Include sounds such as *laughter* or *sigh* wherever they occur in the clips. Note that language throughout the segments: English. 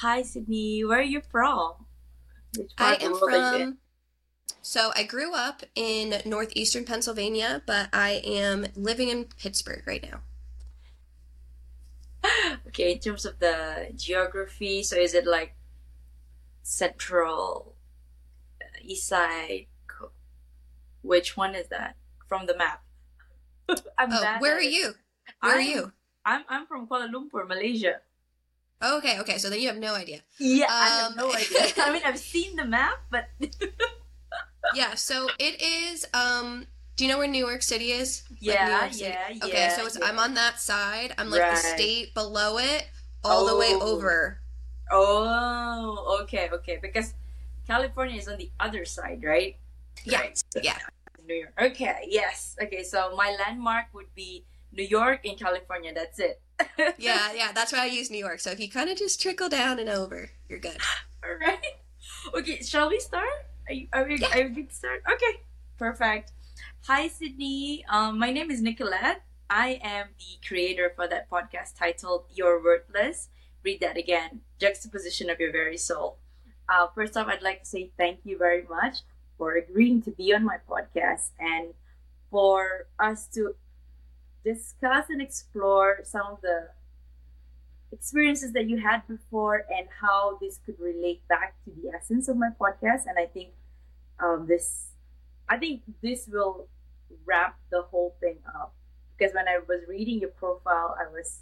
Hi, Sydney. Where are you from? I am from. So I grew up in northeastern Pennsylvania, but I am living in Pittsburgh right now. *laughs* Okay, in terms of the geography, so is it like central, uh, east side? Which one is that from the map? *laughs* I'm oh, where are you? Where I'm, are you? I'm I'm from Kuala Lumpur, Malaysia. Okay, okay. So then you have no idea. Yeah, um, I have no um, *laughs* idea. I mean, I've seen the map, but *laughs* yeah. So it is. Um, do you know where New York City is? Yeah, like yeah, yeah. Okay, so it's, yeah. I'm on that side. I'm like right. the state below it, all oh. the way oh. over. Oh, okay, okay. Because California is on the other side, right? Yeah, right. yeah. New York. Okay, yes. Okay, so my landmark would be New York in California. That's it. *laughs* yeah, yeah, that's why I use New York. So if you kind of just trickle down and over, you're good. *gasps* All right. Okay, shall we start? Are you, are we, yeah. are we good to start? Okay, perfect. Hi, Sydney. Um, my name is Nicolette. I am the creator for that podcast titled You're Worthless. Read that again. Juxtaposition of your very soul. Uh, first off, I'd like to say thank you very much for agreeing to be on my podcast and for us to discuss and explore some of the experiences that you had before and how this could relate back to the essence of my podcast. And I think um, this, I think this will wrap the whole thing up because when I was reading your profile, I was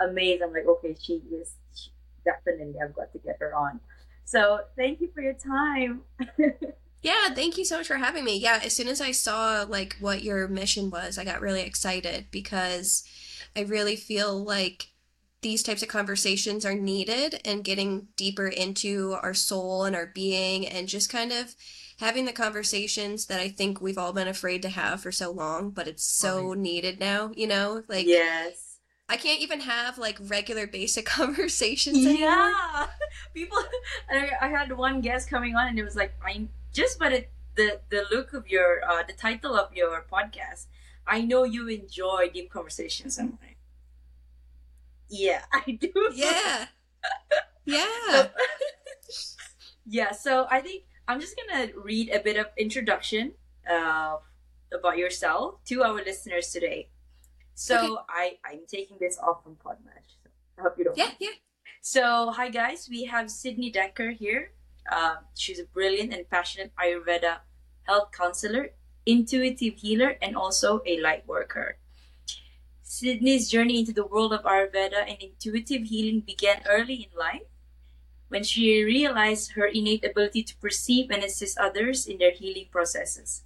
amazed. I'm like, okay, she is she, definitely. I've got to get her on. So thank you for your time. *laughs* Yeah, thank you so much for having me. Yeah, as soon as I saw like what your mission was, I got really excited because I really feel like these types of conversations are needed and getting deeper into our soul and our being and just kind of having the conversations that I think we've all been afraid to have for so long, but it's so right. needed now, you know? Like Yes. I can't even have like regular basic *laughs* conversations anymore. Yeah. *laughs* People I, I had one guest coming on and it was like I'm just by the the, the look of your uh, the title of your podcast, I know you enjoy deep conversations. I'm like, yeah, *laughs* I do. Yeah, yeah, *laughs* yeah. So I think I'm just gonna read a bit of introduction uh, about yourself to our listeners today. So okay. I I'm taking this off from Podmatch. So I hope you don't. Yeah, mind. yeah. So hi guys, we have Sydney Decker here. Uh, she's a brilliant and passionate Ayurveda health counselor, intuitive healer, and also a light worker. Sydney's journey into the world of Ayurveda and intuitive healing began early in life when she realized her innate ability to perceive and assist others in their healing processes.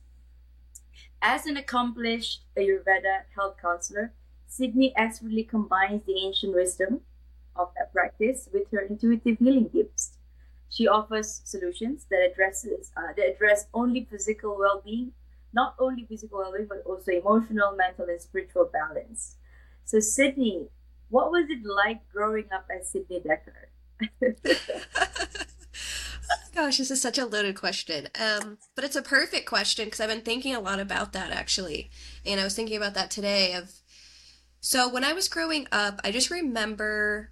As an accomplished Ayurveda health counselor, Sydney expertly combines the ancient wisdom of that practice with her intuitive healing gifts. She offers solutions that addresses uh, that address only physical well-being, not only physical well-being, but also emotional, mental, and spiritual balance. So, Sydney, what was it like growing up as Sydney Decker? *laughs* Gosh, this is such a loaded question. Um, but it's a perfect question because I've been thinking a lot about that actually. And I was thinking about that today of so when I was growing up, I just remember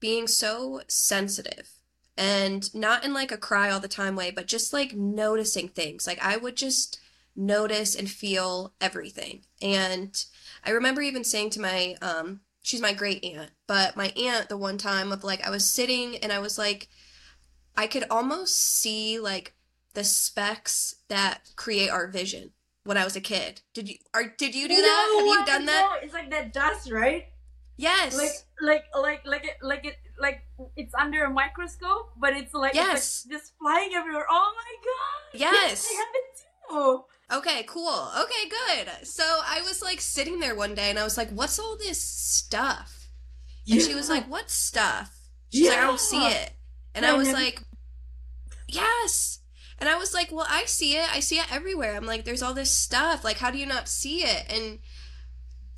being so sensitive and not in like a cry all the time way, but just like noticing things. Like I would just notice and feel everything. And I remember even saying to my um she's my great aunt, but my aunt the one time of like I was sitting and I was like I could almost see like the specks that create our vision when I was a kid. Did you are did you do no, that? Have you done that? It's like that dust, right? Yes. Like like like like it like it like it's under a microscope, but it's like, yes. It's like just flying everywhere. Oh my god! Yes, I have it too. Okay, cool. Okay, good. So I was like sitting there one day, and I was like, "What's all this stuff?" And yeah. she was like, "What stuff?" She's yeah. like, "I don't see it," and I was like, "Yes." And I was like, "Well, I see it. I see it everywhere." I'm like, "There's all this stuff. Like, how do you not see it?" And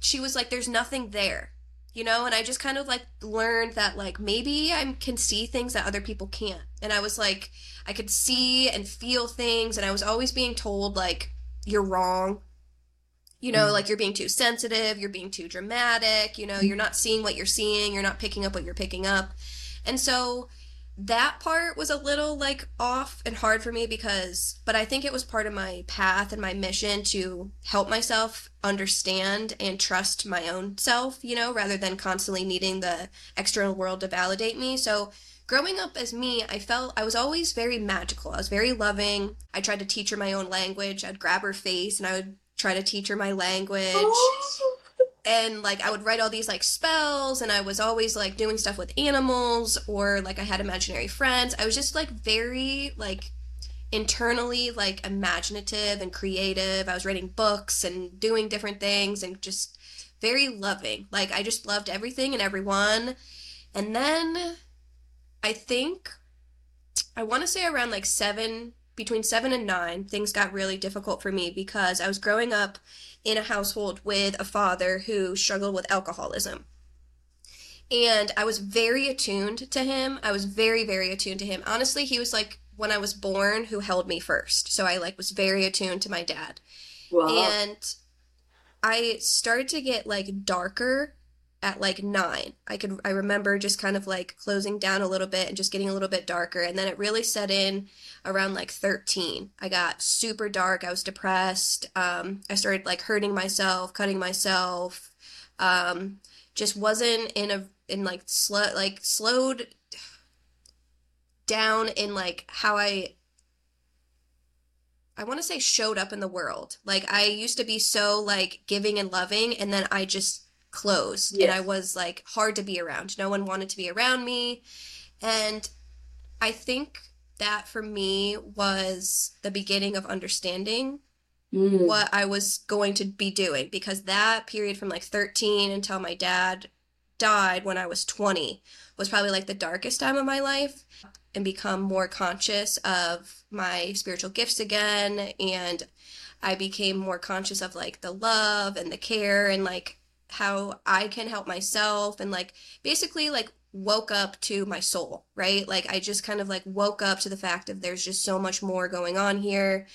she was like, "There's nothing there." You know and i just kind of like learned that like maybe i can see things that other people can't. And i was like i could see and feel things and i was always being told like you're wrong. You know mm. like you're being too sensitive you're being too dramatic you know you're not seeing what you're seeing you're not picking up what you're picking up. And so that part was a little like off and hard for me because but I think it was part of my path and my mission to help myself understand and trust my own self, you know, rather than constantly needing the external world to validate me. So growing up as me, I felt I was always very magical. I was very loving. I tried to teach her my own language. I'd grab her face and I would try to teach her my language. Oh and like I would write all these like spells and I was always like doing stuff with animals or like I had imaginary friends. I was just like very like internally like imaginative and creative. I was writing books and doing different things and just very loving. Like I just loved everything and everyone. And then I think I want to say around like 7 between 7 and 9 things got really difficult for me because I was growing up in a household with a father who struggled with alcoholism. And I was very attuned to him. I was very, very attuned to him. Honestly, he was like when I was born who held me first. So I like was very attuned to my dad. Wow. And I started to get like darker at like nine. I could I remember just kind of like closing down a little bit and just getting a little bit darker. And then it really set in around like 13. I got super dark. I was depressed. Um, I started like hurting myself, cutting myself. Um, just wasn't in a in like slow like slowed down in like how I I want to say showed up in the world. Like I used to be so like giving and loving and then I just closed yes. and I was like hard to be around. No one wanted to be around me. And I think that for me was the beginning of understanding mm. what I was going to be doing because that period from like 13 until my dad died when I was 20 was probably like the darkest time of my life and become more conscious of my spiritual gifts again and I became more conscious of like the love and the care and like how I can help myself and like basically like woke up to my soul, right? Like I just kind of like woke up to the fact of there's just so much more going on here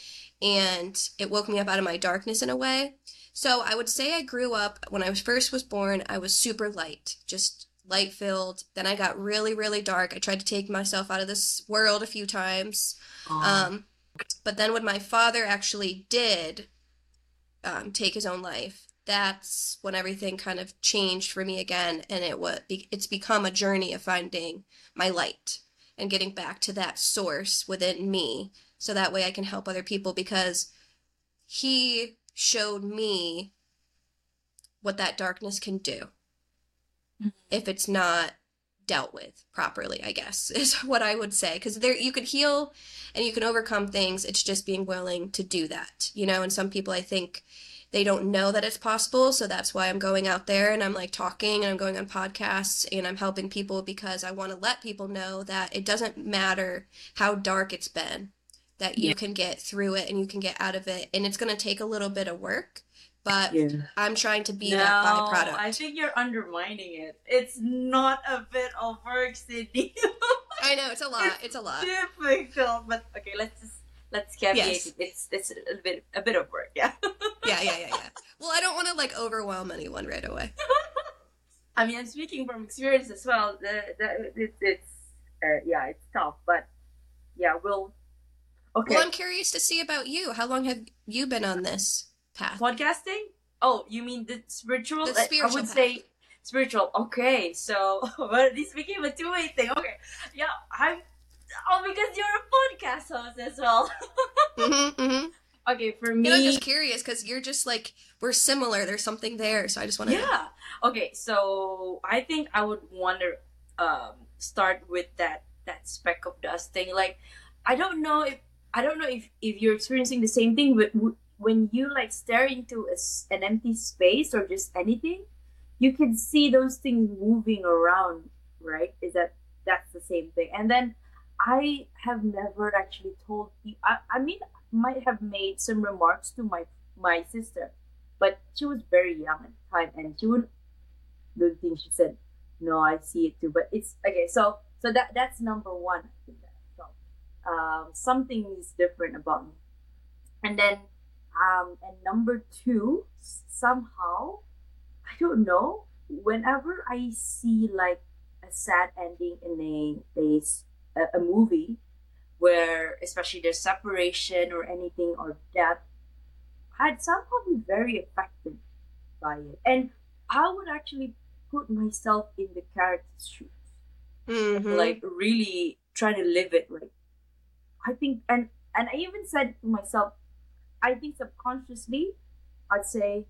and it woke me up out of my darkness in a way. So I would say I grew up when I was first was born, I was super light, just light filled. Then I got really really dark. I tried to take myself out of this world a few times. Um but then when my father actually did um, take his own life, that's when everything kind of changed for me again and it was it's become a journey of finding my light and getting back to that source within me so that way I can help other people because he showed me what that darkness can do mm-hmm. if it's not dealt with properly i guess *laughs* is what i would say because there you can heal and you can overcome things it's just being willing to do that you know and some people i think they don't know that it's possible. So that's why I'm going out there and I'm like talking and I'm going on podcasts and I'm helping people because I want to let people know that it doesn't matter how dark it's been, that you yeah. can get through it and you can get out of it. And it's going to take a little bit of work. But yeah. I'm trying to be no, that byproduct. I think you're undermining it. It's not a bit of work, Sydney. *laughs* I know it's a lot. It's, it's a lot. Difficult, but okay. Let's just let's caveat. Yes. it's it's a bit a bit of work yeah. *laughs* Yeah yeah yeah yeah. Well i don't want to like overwhelm anyone right away. *laughs* I mean i'm speaking from experience as well the, the, it, it's uh, yeah it's tough but yeah we'll okay. Well i'm curious to see about you. How long have you been on this path? Podcasting? Oh you mean the spiritual? The spiritual i would path. say spiritual. Okay so *laughs* but this became a two-way thing. Okay. Yeah i'm Oh, because you're a podcast host as well. *laughs* mm-hmm, mm-hmm. Okay, for me, I'm just curious because you're just like we're similar. There's something there, so I just want to. Yeah. Okay, so I think I would want to um, start with that that speck of dust thing. Like, I don't know if I don't know if if you're experiencing the same thing, but w- when you like stare into a, an empty space or just anything, you can see those things moving around. Right? Is that that's the same thing? And then I have never actually told people. I, I mean, might have made some remarks to my my sister, but she was very young at the time, and she wouldn't. The thing she said, "No, I see it too." But it's okay. So so that that's number one. So um, something is different about me, and then um, and number two, somehow, I don't know. Whenever I see like a sad ending in a, a a movie where especially there's separation or anything or death i'd somehow be very affected by it. And i would actually put myself in the character's shoes. Mm-hmm. like really try to live it like i think and and i even said to myself i think subconsciously i'd say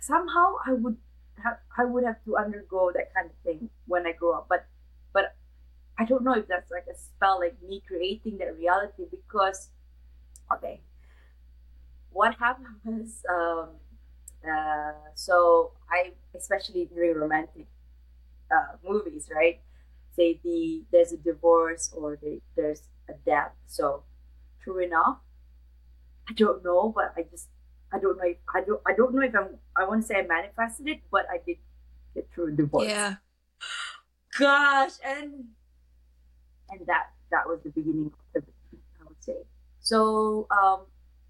somehow i would have i would have to undergo that kind of thing when i grow up. But i don't know if that's like a spell like me creating that reality because okay what happened was *laughs* um uh so i especially during romantic uh, movies, right? Say the there's a divorce or the, there's a death. So true enough, I don't know, but I just I don't know if I don't I don't know if I'm I want to say I manifested it, but I did get through a divorce. Yeah. Gosh, and and that that was the beginning of everything, I would say. So um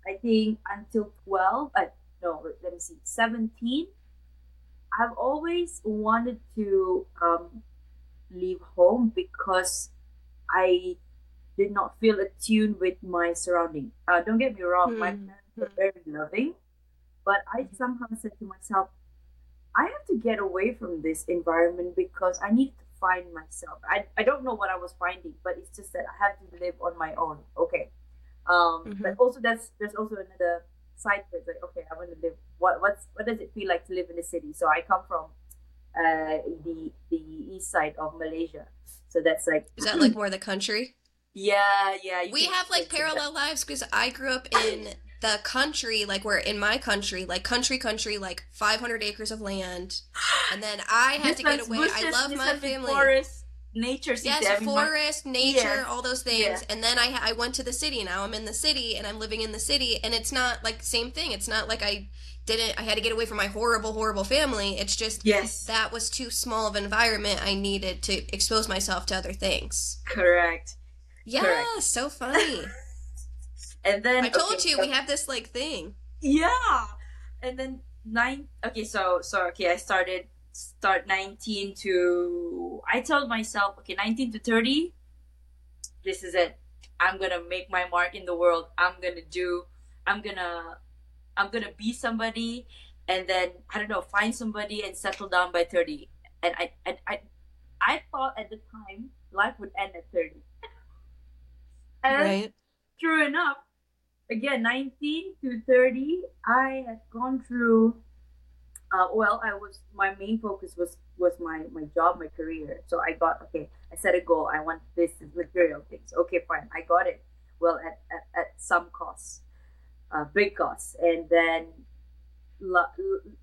I think until twelve, uh, no, let me see, seventeen. I've always wanted to um, leave home because I did not feel attuned with my surrounding. Uh, don't get me wrong, my Hmm. parents were very loving, but I somehow said to myself, I have to get away from this environment because I need to find myself. I, I don't know what I was finding, but it's just that I have to live on my own. Okay. Um, Mhm. But also that's there's also another side to it. Like, okay, I want to live. What what's what does it feel like to live in the city? So I come from uh, the the east side of Malaysia. So that's like Is that like more the country? *clears throat* yeah yeah. We have like parallel lives because I grew up in the country, like we're in my country, like country, country, like 500 acres of land. And then I had to get away. I love my family. Forest, nature. Yes, I mean, my- forest, nature, Yes. all those things. Yeah. And then I I went to the city. Now I'm in the city and I'm living in the city and it's not like same thing. It's not like I didn't I had to get away from my horrible horrible family. It's just Yes, that was too small of an environment. I needed to expose myself to other things. correct. Yeah, Correct. so funny. And then I told okay, you so- we have this like thing. Yeah, and then nine. Okay, so so okay, I started start nineteen to. I told myself, okay, nineteen to thirty. This is it. I'm gonna make my mark in the world. I'm gonna do. I'm gonna. I'm gonna be somebody, and then I don't know, find somebody and settle down by thirty. And I, and I, I thought at the time life would end at thirty. *laughs* And Right. true enough, again, 19 to 30, I had gone through. Uh, well, I was my main focus was was my my job, my career. So I got okay. I set a goal. I want this material things. Okay, fine. I got it. Well, at at, at some cost, uh, big cost, and then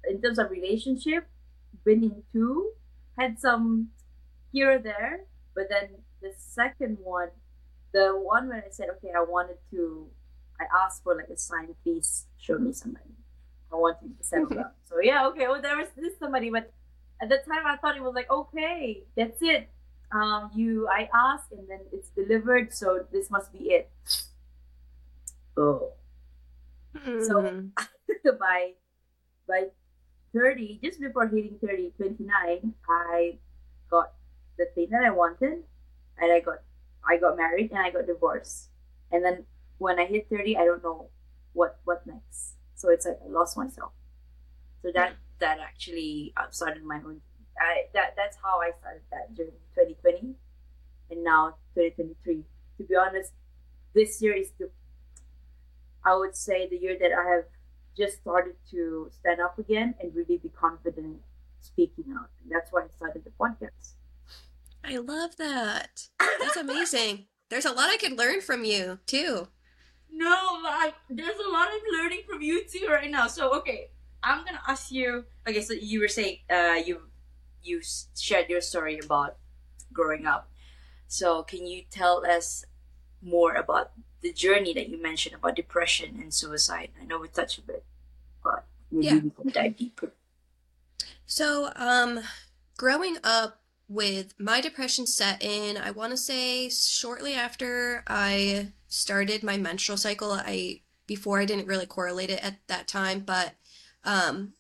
in terms of relationship, been in two, had some here or there, but then the second one the one when I said, okay, I wanted to, I asked for like a sign, please show me somebody. I want you to settle *laughs* down. So yeah, okay, well there was this somebody, but at the time I thought it was like, okay, that's it. Um, you, I asked and then it's delivered, so this must be it. Oh, So- Mm. *laughs* by by 30, just before hitting 30, 29, I got the thing that I wanted, and I got I got married and I got divorced. And then when I hit 30, I don't know what what next. So it's like I lost myself. So that that actually uh, started my own. I that that's how I started that during 2020, and now 2023. To be honest, this year is the I would say the year that I have just started to stand up again and really be confident speaking out. And that's why I started the podcast. I love that. That's amazing. There's a lot I could learn from you too. No, but I, there's a lot I'm learning from you too right now. So okay, I'm gonna ask you. Okay, so you were saying uh, you you shared your story about growing up. So can you tell us more about the journey that you mentioned about depression and suicide? I know we touched a bit, but maybe Yeah. we can dive deeper. So, um, growing up with my depression set in, I want to say shortly after I started my menstrual cycle, I before I didn't really correlate it at that time, but um,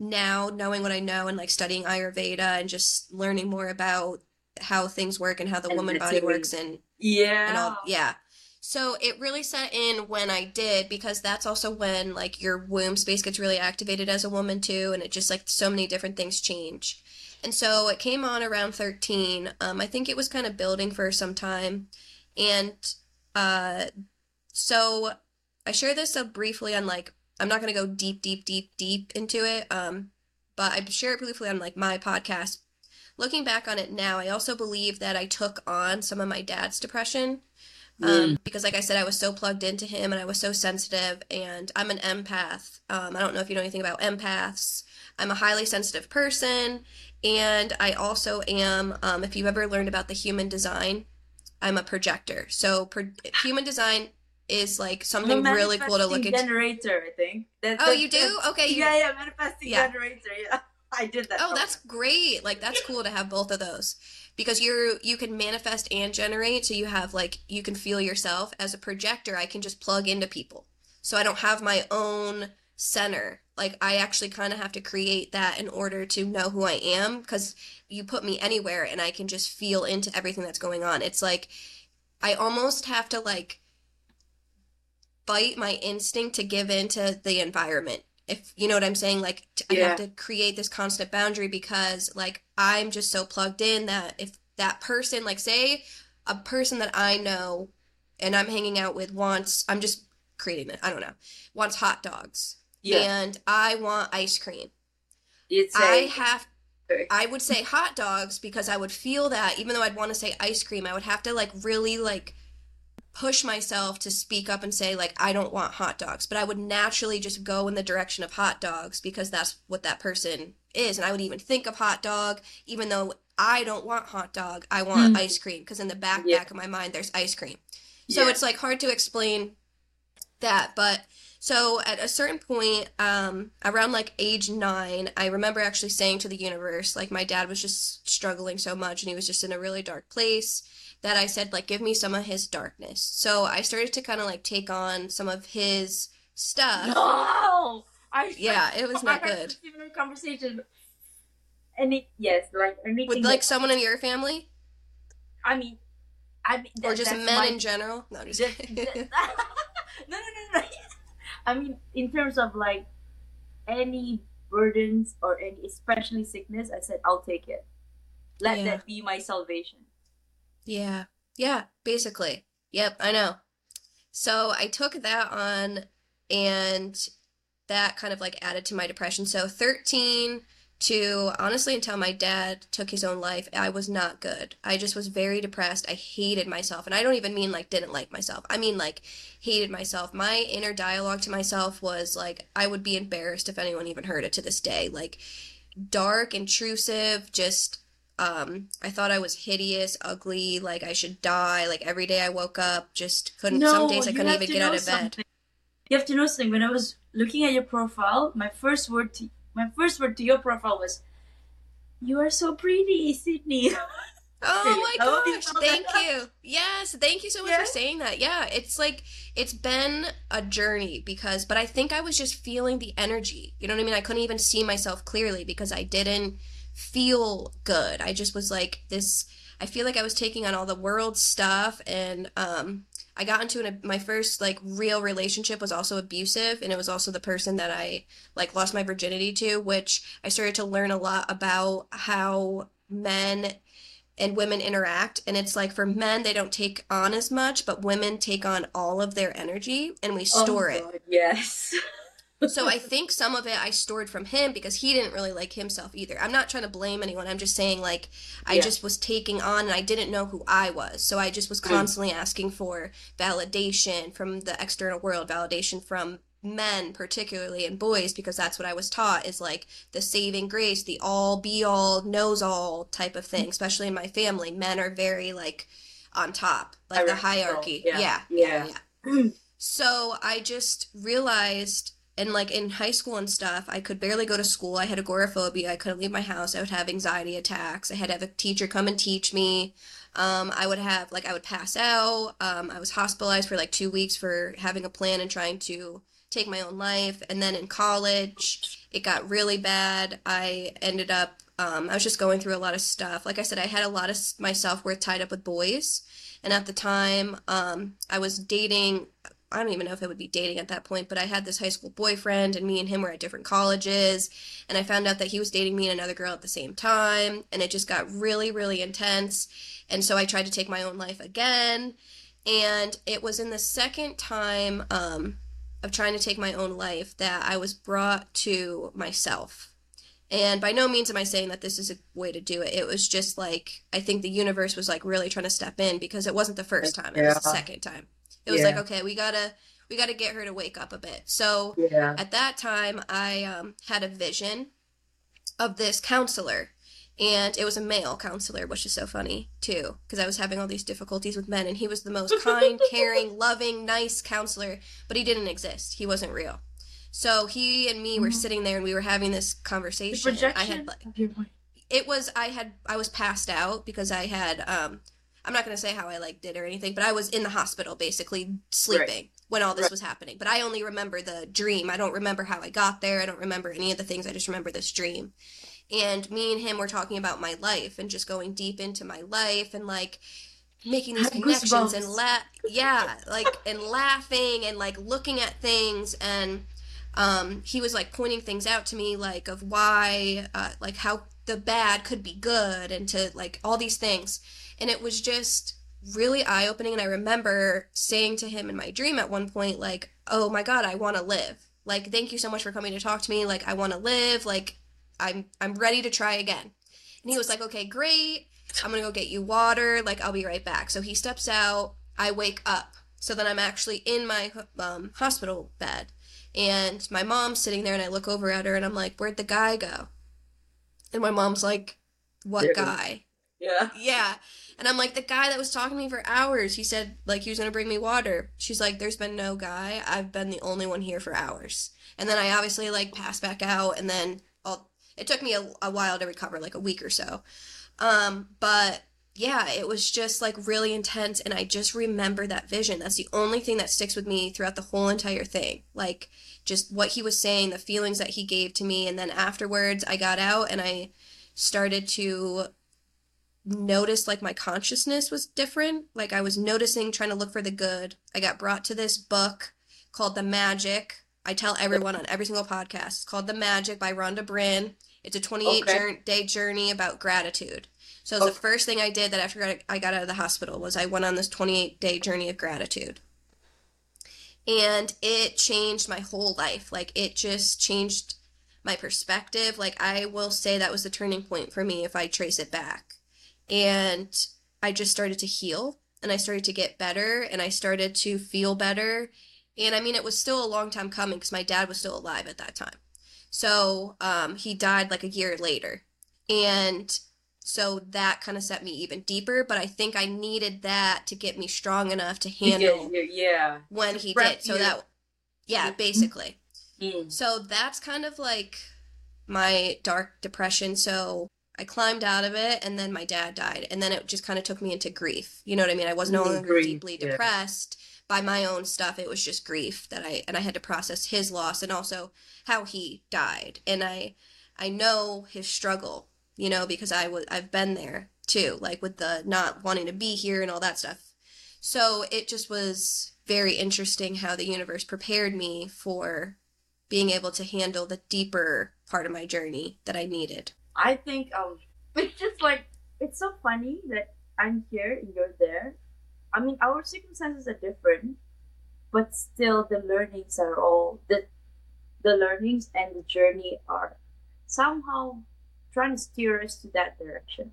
now knowing what I know and like studying Ayurveda and just learning more about how things work and how the And woman body it. works and Yeah. and all yeah so it really set in when i did because that's also when like your womb space gets really activated as a woman too and it just like so many different things change and so it came on around 13 um, i think it was kind of building for some time and uh, so i share this so briefly on like i'm not going to go deep deep deep deep into it um, but i share it briefly on like my podcast looking back on it now i also believe that i took on some of my dad's depression um, because like I said, I was so plugged into him and I was so sensitive and I'm an empath. Um, I don't know if you know anything about empaths. I'm a highly sensitive person and I also am, um, if you've ever learned about the human design, I'm a projector. So pro- human design is like something really cool to look into. generator, I think. That, Oh, that- you do? Okay. Yeah, yeah, manifesting Yeah. generator. Yeah, *laughs* I did that. Oh, that's great. Like that's cool to have both of those. Because you're you can manifest and generate, so you have like you can feel yourself. As a projector, I can just plug into people. So I don't have my own center. Like I actually kind of have to create that in order to know who I am because you put me anywhere and I can just feel into everything that's going on. It's like I almost have to like fight my instinct to give into the environment. If you know what I'm saying, like t- I Yeah. have to create this constant boundary because like I'm just so plugged in that if that person, like say a person that I know and I'm hanging out with wants, I'm just creating it, I don't know, wants hot dogs yeah. and I want ice cream. It's I a, have I would say hot dogs because I would feel that even though I'd want to say ice cream, I would have to like really like push myself to speak up and say like I don't want hot dogs, but I would naturally just go in the direction of hot dogs because that's what that person is and I would even think of hot dog even though I don't want hot dog, I want Mm. ice cream because in the back Yeah. back of my mind there's ice cream. So yeah. it's like hard to explain that, but so at a certain point, um, around like age nine, I remember actually saying to the universe, like my dad was just struggling so much and he was just in a really dark place that I said, like, give me some of his darkness. So I started to kind of like take on some of his stuff. No, I *laughs* Yeah, it was not good. a similar conversation. Any yes, like anything. With like someone in your family? I mean, I mean, Or just men my- in general? No, just- *laughs* no, no, no, no. I mean, in terms of like any burdens or any, especially sickness, I said I'll take it. Let Yeah. that be my salvation. Yeah. Yeah, basically. Yep, I know. So I took that on and that kind of like added to my depression. So 13 to honestly until my dad took his own life, I was not good. I just was very depressed. I hated myself. And I don't even mean like didn't like myself. I mean like hated myself. My inner dialogue to myself was like I would be embarrassed if anyone even heard it to this day. Like dark, intrusive, just um I thought I was hideous, ugly, like I should die. Like every day I woke up, just couldn't some days I couldn't even get out of bed. You have to know something. When I was looking at your profile, my first word to my first word to your profile was, "You are so pretty, Sydney." *laughs* Oh my gosh, *laughs* thank you. Yes, thank you so much Yeah. for saying that. Yeah, it's like it's been a journey because but I think I was just feeling the energy. You know what I mean? I couldn't even see myself clearly because I didn't feel good. I just was like this I feel like I was taking on all the world stuff and um I got into an, my first like real relationship was also abusive and it was also the person that I like lost my virginity to, which I started to learn a lot about how men and women interact and it's like for men they don't take on as much but women take on all of their energy and we oh store oh, it yes. *laughs* so i think some of it i stored from him because he didn't really like himself either i'm not trying to blame anyone i'm just saying like i Yeah. just was taking on and i didn't know who i was so i just was Mm. constantly asking for validation from the external world validation from men particularly and boys because that's what i was taught is like the saving grace the all be all knows all type of thing especially in my family men are very like on top like the hierarchy Yeah. yeah Yeah. yeah so I just realized, and like in high school and stuff, I could barely go to school. I had agoraphobia. I couldn't leave my house. I would have anxiety attacks. I had to have a teacher come and teach me. Um, I would have, like, I would pass out. Um, I was hospitalized for like two weeks for having a plan and trying to take my own life. And then in college, it got really bad. I ended up, um, I was just going through a lot of stuff. Like I said, I had a lot of my self worth tied up with boys. And at the time, um, I was dating I don't even know if it would be dating at that point, but I had this high school boyfriend, and me and him were at different colleges. And I found out that he was dating me and another girl at the same time, and it just got really, really intense. And so I tried to take my own life again. And it was in the second time um, of trying to take my own life that I was brought to myself. And by no means am I saying that this is a way to do it. It was just like, I think the universe was like really trying to step in because it wasn't the first time, it was the second time. It was yeah. like, okay, we gotta we gotta get her to wake up a bit. So yeah. at that time, I um, had a vision of this counselor, and it was a male counselor, which is so funny too, because I was having all these difficulties with men, and he was the most kind, *laughs* caring, loving, nice counselor, but he didn't exist. He wasn't real. So he and me mm-hmm. were sitting there, and we were having this conversation. I had like, it was I had I was passed out because I had um I'm not going to say how I like did or anything, but I was in the hospital basically sleeping right. when all this right. was happening. But I only remember the dream. I don't remember how I got there. I don't remember any of the things. I just remember this dream. And me and him were talking about my life and just going deep into my life and like making these connections and la yeah, like and laughing and like looking at things and um, he was like pointing things out to me like of why uh, like how the bad could be good and to like all these things and it was just really eye opening. And I remember saying to him in my dream at one point, like, oh my God, I want to live. Like, thank you so much for coming to talk to me. Like, I want to live. Like, I'm, I'm ready to try again. And he was like, okay, great. I'm going to go get you water. Like, I'll be right back. So he steps out. I wake up. So then I'm actually in my um, hospital bed. And my mom's sitting there, and I look over at her, and I'm like, where'd the guy go? And my mom's like, what guy? Yeah. Yeah. And I'm like, the guy that was talking to me for hours, he said, like, he was going to bring me water. She's like, there's been no guy. I've been the only one here for hours. And then I obviously, like, passed back out, and then I'll, it took me a, a while to recover, like a week or so. Um, but yeah, it was just like really intense, and I just remember that vision. That's the only thing that sticks with me throughout the whole entire thing. Like, just what he was saying, the feelings that he gave to me, and then afterwards, I got out and I started to noticed like my consciousness was different. Like I was noticing, trying to look for the good. I got brought to this book called The Magic. I tell everyone on every single podcast. It's called The Magic by Rhonda Byrne. It's a 28 okay. day journey about gratitude. So okay. the first thing I did that after I got out of the hospital was I went on this 28 day journey of gratitude. And it changed my whole life. Like it just changed my perspective. Like I will say that was the turning point for me if I trace it back and I just started to heal and I started to get better and I started to feel better. And I mean, it was still a long time coming because my dad was still alive at that time. So um, he died like a year later. And so that kind of set me even deeper. But I think I needed that to get me strong enough to handle yeah, yeah. when he did. So that, yeah, basically. Mm. So that's kind of like my dark depression. So I climbed out of it and then my dad died. And then it just kind of took me into grief. You know what I mean? I was no mm, longer grief, deeply yeah. depressed by my own stuff. It was just grief that I and I had to process his loss and also how he died. And I I know his struggle, you know, because I was I've been there too, like with the not wanting to be here and all that stuff. So it just was very interesting how the universe prepared me for being able to handle the deeper part of my journey that I needed. I think um, *laughs* it's just like it's so funny that I'm here and you're there. I mean, our circumstances are different, but still the learnings are all the the learnings and the journey are somehow trying to steer us to that direction.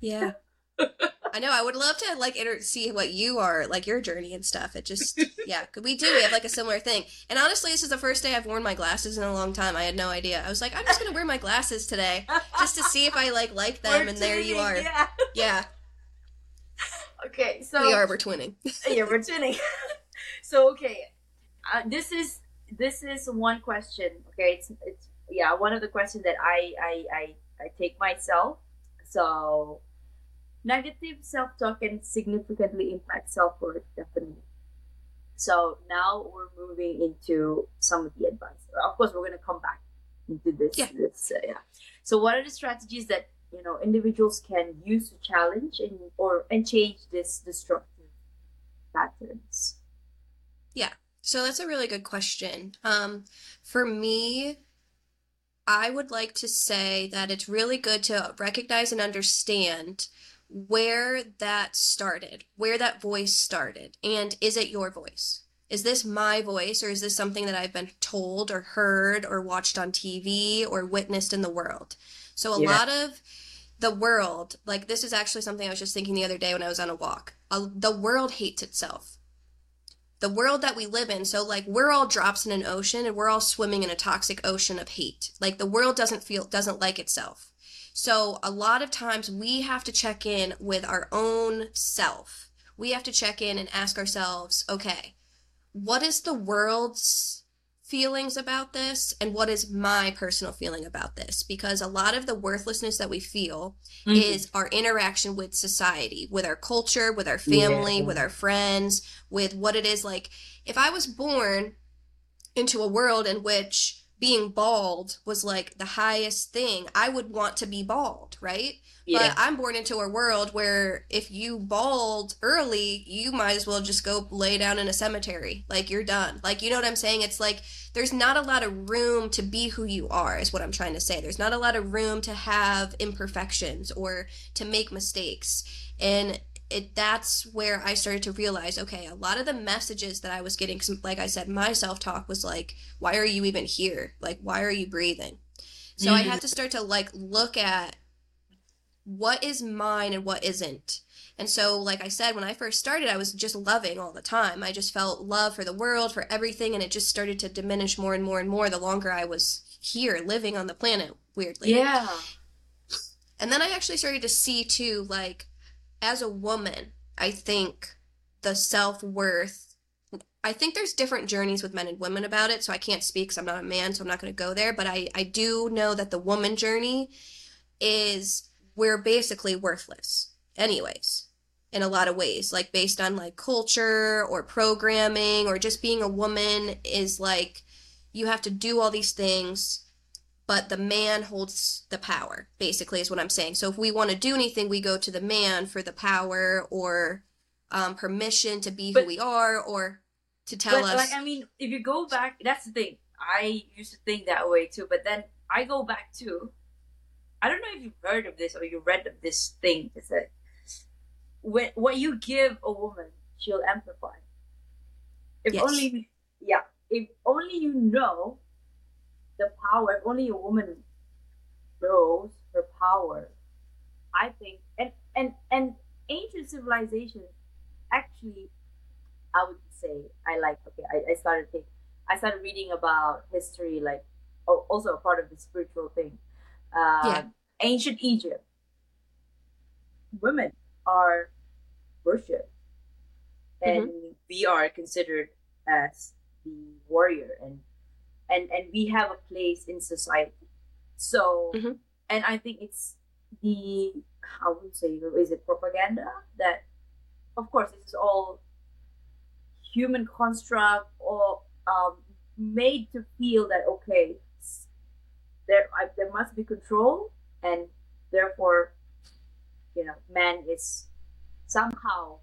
Yeah. *laughs* I know. I would love to like inter- see what you are like your journey and stuff. It just yeah, we do. We have like a similar thing. And honestly, this is the first day I've worn my glasses in a long time. I had no idea. I was like, I'm just gonna wear my glasses today just to see if I like like *laughs* them. We're and there you are. Yeah. yeah. *laughs* Okay, so we are. We're twinning. *laughs* yeah, we're twinning. so okay, uh, this is this is one question. Okay, it's it's yeah one of the questions that I I I, I take myself. So Negative self talk can significantly impact self worth, definitely. So now we're moving into some of the advice. Of course, we're going to come back into this. Yeah. this uh, yeah. So, what are the strategies that you know individuals can use to challenge and or and change this destructive patterns? Yeah. So that's a really good question. Um, for me, I would like to say that it's really good to recognize and understand where that started, where that voice started, and is it your voice? Is this my voice, or is this something that I've been told or heard or watched on TV or witnessed in the world? So a Yeah. lot of the world, like this is actually something I was just thinking the other day when I was on a walk. Uh, the world hates itself the world that we live in. So like we're all drops in an ocean and we're all swimming in a toxic ocean of hate. Like the world doesn't feel doesn't like itself. So a lot of times we have to check in with our own self. We have to check in and ask ourselves, okay, what is the world's feelings about this and what is my personal feeling about this? Because a lot of the worthlessness that we feel mm-hmm. is our interaction with society, with our culture, with our family, Yeah. with our friends, with what it is like. If I was born into a world in which being bald was like the highest thing, I would want to be bald, right? yeah. But I'm born into a world where if you bald early, you might as well just go lay down in a cemetery. Like you're done. Like you know what I'm saying? It's like there's not a lot of room to be who you are is what I'm trying to say. There's not a lot of room to have imperfections or to make mistakes. And it that's where I started to realize, okay, a lot of the messages that I was getting 'cause like I said, my self-talk was like, why are you even here? Like why are you breathing? So I Mhm. had to start to like look at what is mine and what isn't. And so, like I said, when I first started, I was just loving all the time. I just felt love for the world, for everything, and it just started to diminish more and more and more the longer I was here living on the planet, weirdly. yeah. And then I actually started to see, too, like, as a woman, I think the self worth. I think there's different journeys with men and women about it, so I can't speak because I'm not a man, so I'm not going to go there. But I, I do know that the woman journey is we're basically worthless, anyways, in a lot of ways. Like, based on like culture or programming or just being a woman is like you have to do all these things but the man holds the power basically is what i'm saying so if we want to do anything we go to the man for the power or um, permission to be who we are or to tell but us like I mean, if you go back, that's the thing. I used to think that way too, but then I go back to. I don't know if you've heard of this or you read of this thing. It's that when what you give a woman, she'll amplify. If Yes. only, yeah, if only you know the power. If only a woman knows her power. I think, and and and ancient civilization actually I would say I like okay I, I started think I started reading about history like oh, also a part of the spiritual thing uh, Yeah. ancient Egypt women are worshipped and we are considered as the warrior and and and we have a place in society. So Mhm. and I think it's the I would say is it propaganda that of course this is all human construct or um, made to feel that okay there I, there must be control and therefore you know man is somehow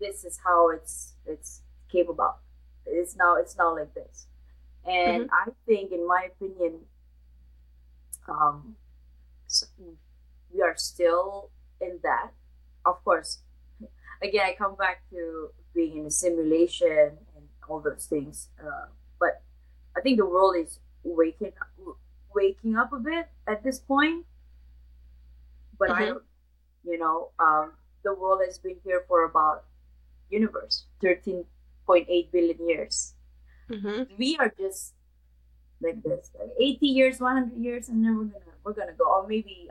this is how it's it's came about. It's now it's now like this and i think in my opinion um we are still in that. Of course again i come back to being in a simulation and all those things uh, but i think the world is waking waking up a bit at this point. But i Mhm. don't you know um, the world has been here for about universe 13.8 billion years hmm we are just like this like 80 years 100 years and then we're gonna we're gonna go. Or maybe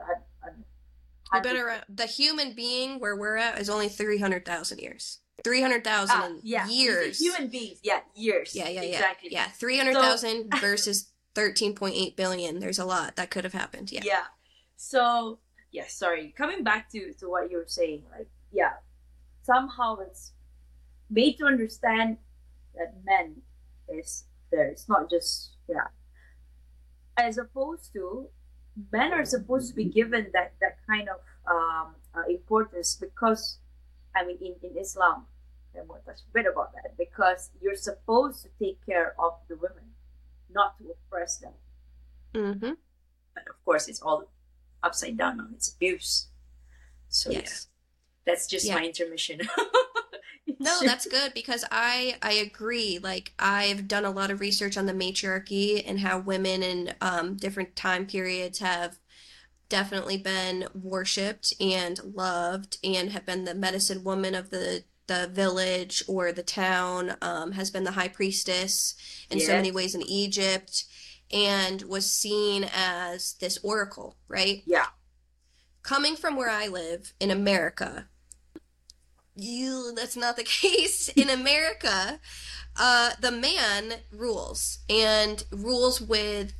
I, better the human being where we're at is only 300000 years. 300000 ah, yeah years. human beings. Yeah years. Yeah yeah yeah. Exactly. Yeah 300000 *laughs* versus 13.8 billion. There's a lot that could have happened. Yeah. Yeah. So yeah sorry. Coming back to to what you were saying like yeah somehow it's made to understand that men is there. It's not just yeah. As opposed to men are supposed to be given that that kind of um, uh, importance because I mean in, in Islam touch a bit about that because you're supposed to take care of the women, not to oppress them. Mm-hmm. But of course, it's all upside down its abuse. So yes. yeah, that's just yeah. my intermission. *laughs* no, that's good because I I agree. Like I've done a lot of research on the matriarchy and how women in um, different time periods have definitely been worshipped and loved and have been the medicine woman of the the village or the town um, has been the high priestess in so many ways in Egypt and was seen as this oracle, right? Yeah. Coming from where I live in America, you that's not the *laughs* case in America. Uh, the man rules and rules with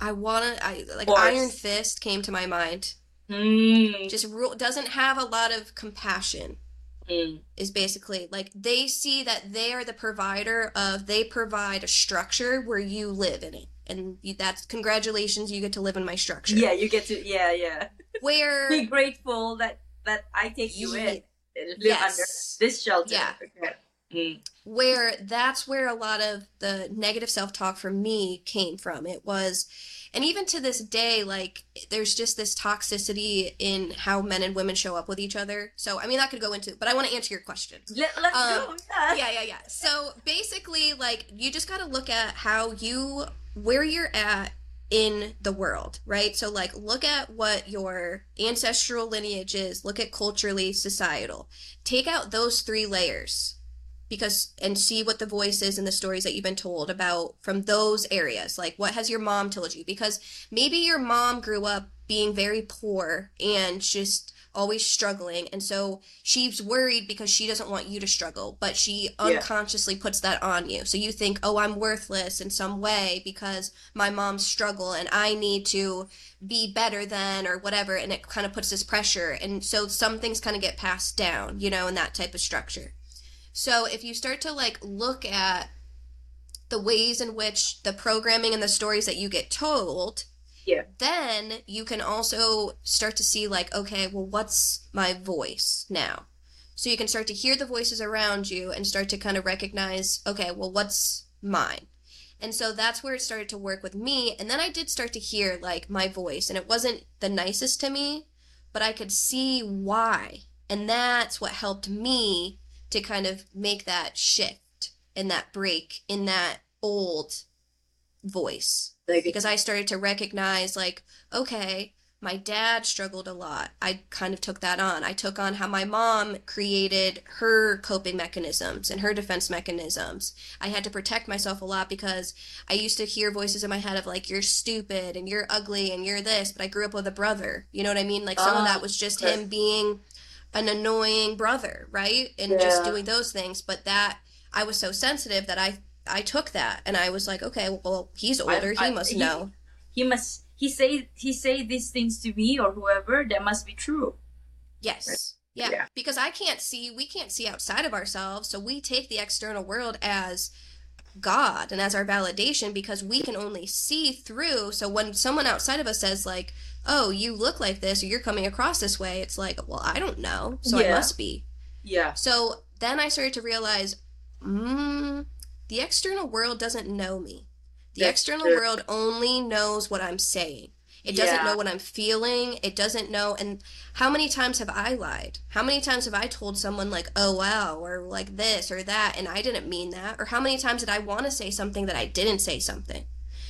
I wanna I like Force. Iron Fist came to my mind. Mm. Just rule doesn't have a lot of compassion. Mm. Is basically like they see that they are the provider of they provide a structure where you live in it, and you, that's congratulations, you get to live in my structure. Yeah, you get to yeah yeah. Where *laughs* be grateful that that I take you in live yes. under this shelter. Yeah. Okay. Mm. Where that's where a lot of the negative self talk for me came from. It was and even to this day like there's just this toxicity in how men and women show up with each other so i mean that could go into but i want to answer your question Let, let's um, go yeah. yeah yeah yeah so basically like you just got to look at how you where you're at in the world, right? So, like, look at what your ancestral lineage is, look at culturally, societal. Take out those three layers because and see what the voice is in the stories that you've been told about from those areas like what has your mom told you because maybe your mom grew up being very poor and just always struggling and so she's worried because she doesn't want you to struggle but she unconsciously yeah. puts that on you so you think oh i'm worthless in some way because my mom's struggle and i need to be better than or whatever and it kind of puts this pressure and so some things kind of get passed down you know in that type of structure so if you start to like look at the ways in which the programming and the stories that you get told, yeah. Then you can also start to see like, okay, well what's my voice now? So you can start to hear the voices around you and start to kind of recognize, okay, well what's mine? And so that's where it started to work with me. And then I did start to hear like my voice, and it wasn't the nicest to me, but I could see why. And that's what helped me to kind of make that shift and that break in that old voice. Like, because I started to recognize, like, okay, my dad struggled a lot. I kind of took that on. I took on how my mom created her coping mechanisms and her defense mechanisms. I had to protect myself a lot because I used to hear voices in my head of like, you're stupid and you're ugly and you're this, but I grew up with a brother. You know what I mean? Like, some of that ah, was just him being an annoying brother, right? And yeah. just doing those things. But that I was so sensitive that I I took that and I was like, okay, well, he's older. I, I, he must he, know. He must. He say he say these things to me or whoever. That must be true. Yes. Right? Yeah. yeah. Because I can't see. We can't see outside of ourselves. So we take the external world as God and as our validation because we can only see through. So when someone outside of us says like, "Oh, you look like this," or "You're coming across this way," it's like, "Well, I don't know, so yeah. I must be." Yeah. So then I started to realize, mm, the external world doesn't know me. The That's external true. world only knows what I'm saying. It doesn't yeah. know what I'm feeling. It doesn't know. And how many times have I lied? How many times have I told someone, like, oh, wow, or like this or that, and I didn't mean that? Or how many times did I want to say something that I didn't say something?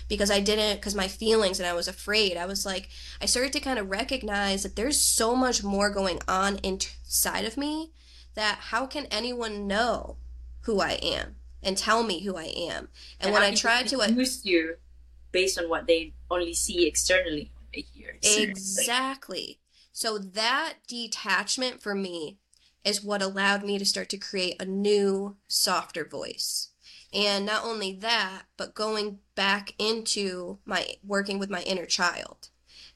Because I didn't, because my feelings and I was afraid. I was like, I started to kind of recognize that there's so much more going on inside of me that how can anyone know who I am and tell me who I am? And, and when I try to. Use you based on what they only see externally here. Exactly. So that detachment for me is what allowed me to start to create a new, softer voice. And not only that, but going back into my working with my inner child.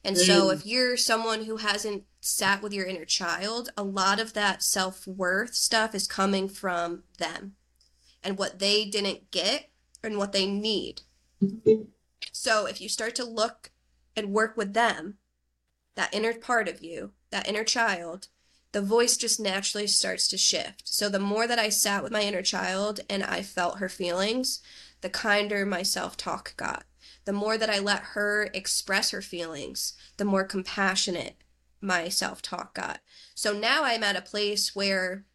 And mm. so if you're someone who hasn't sat with your inner child, a lot of that self worth stuff is coming from them. And what they didn't get and what they need. So if you start to look and work with them, that inner part of you, that inner child, the voice just naturally starts to shift. So the more that I sat with my inner child and I felt her feelings, the kinder my self talk got. The more that I let her express her feelings, the more compassionate my self talk got. So now I'm at a place where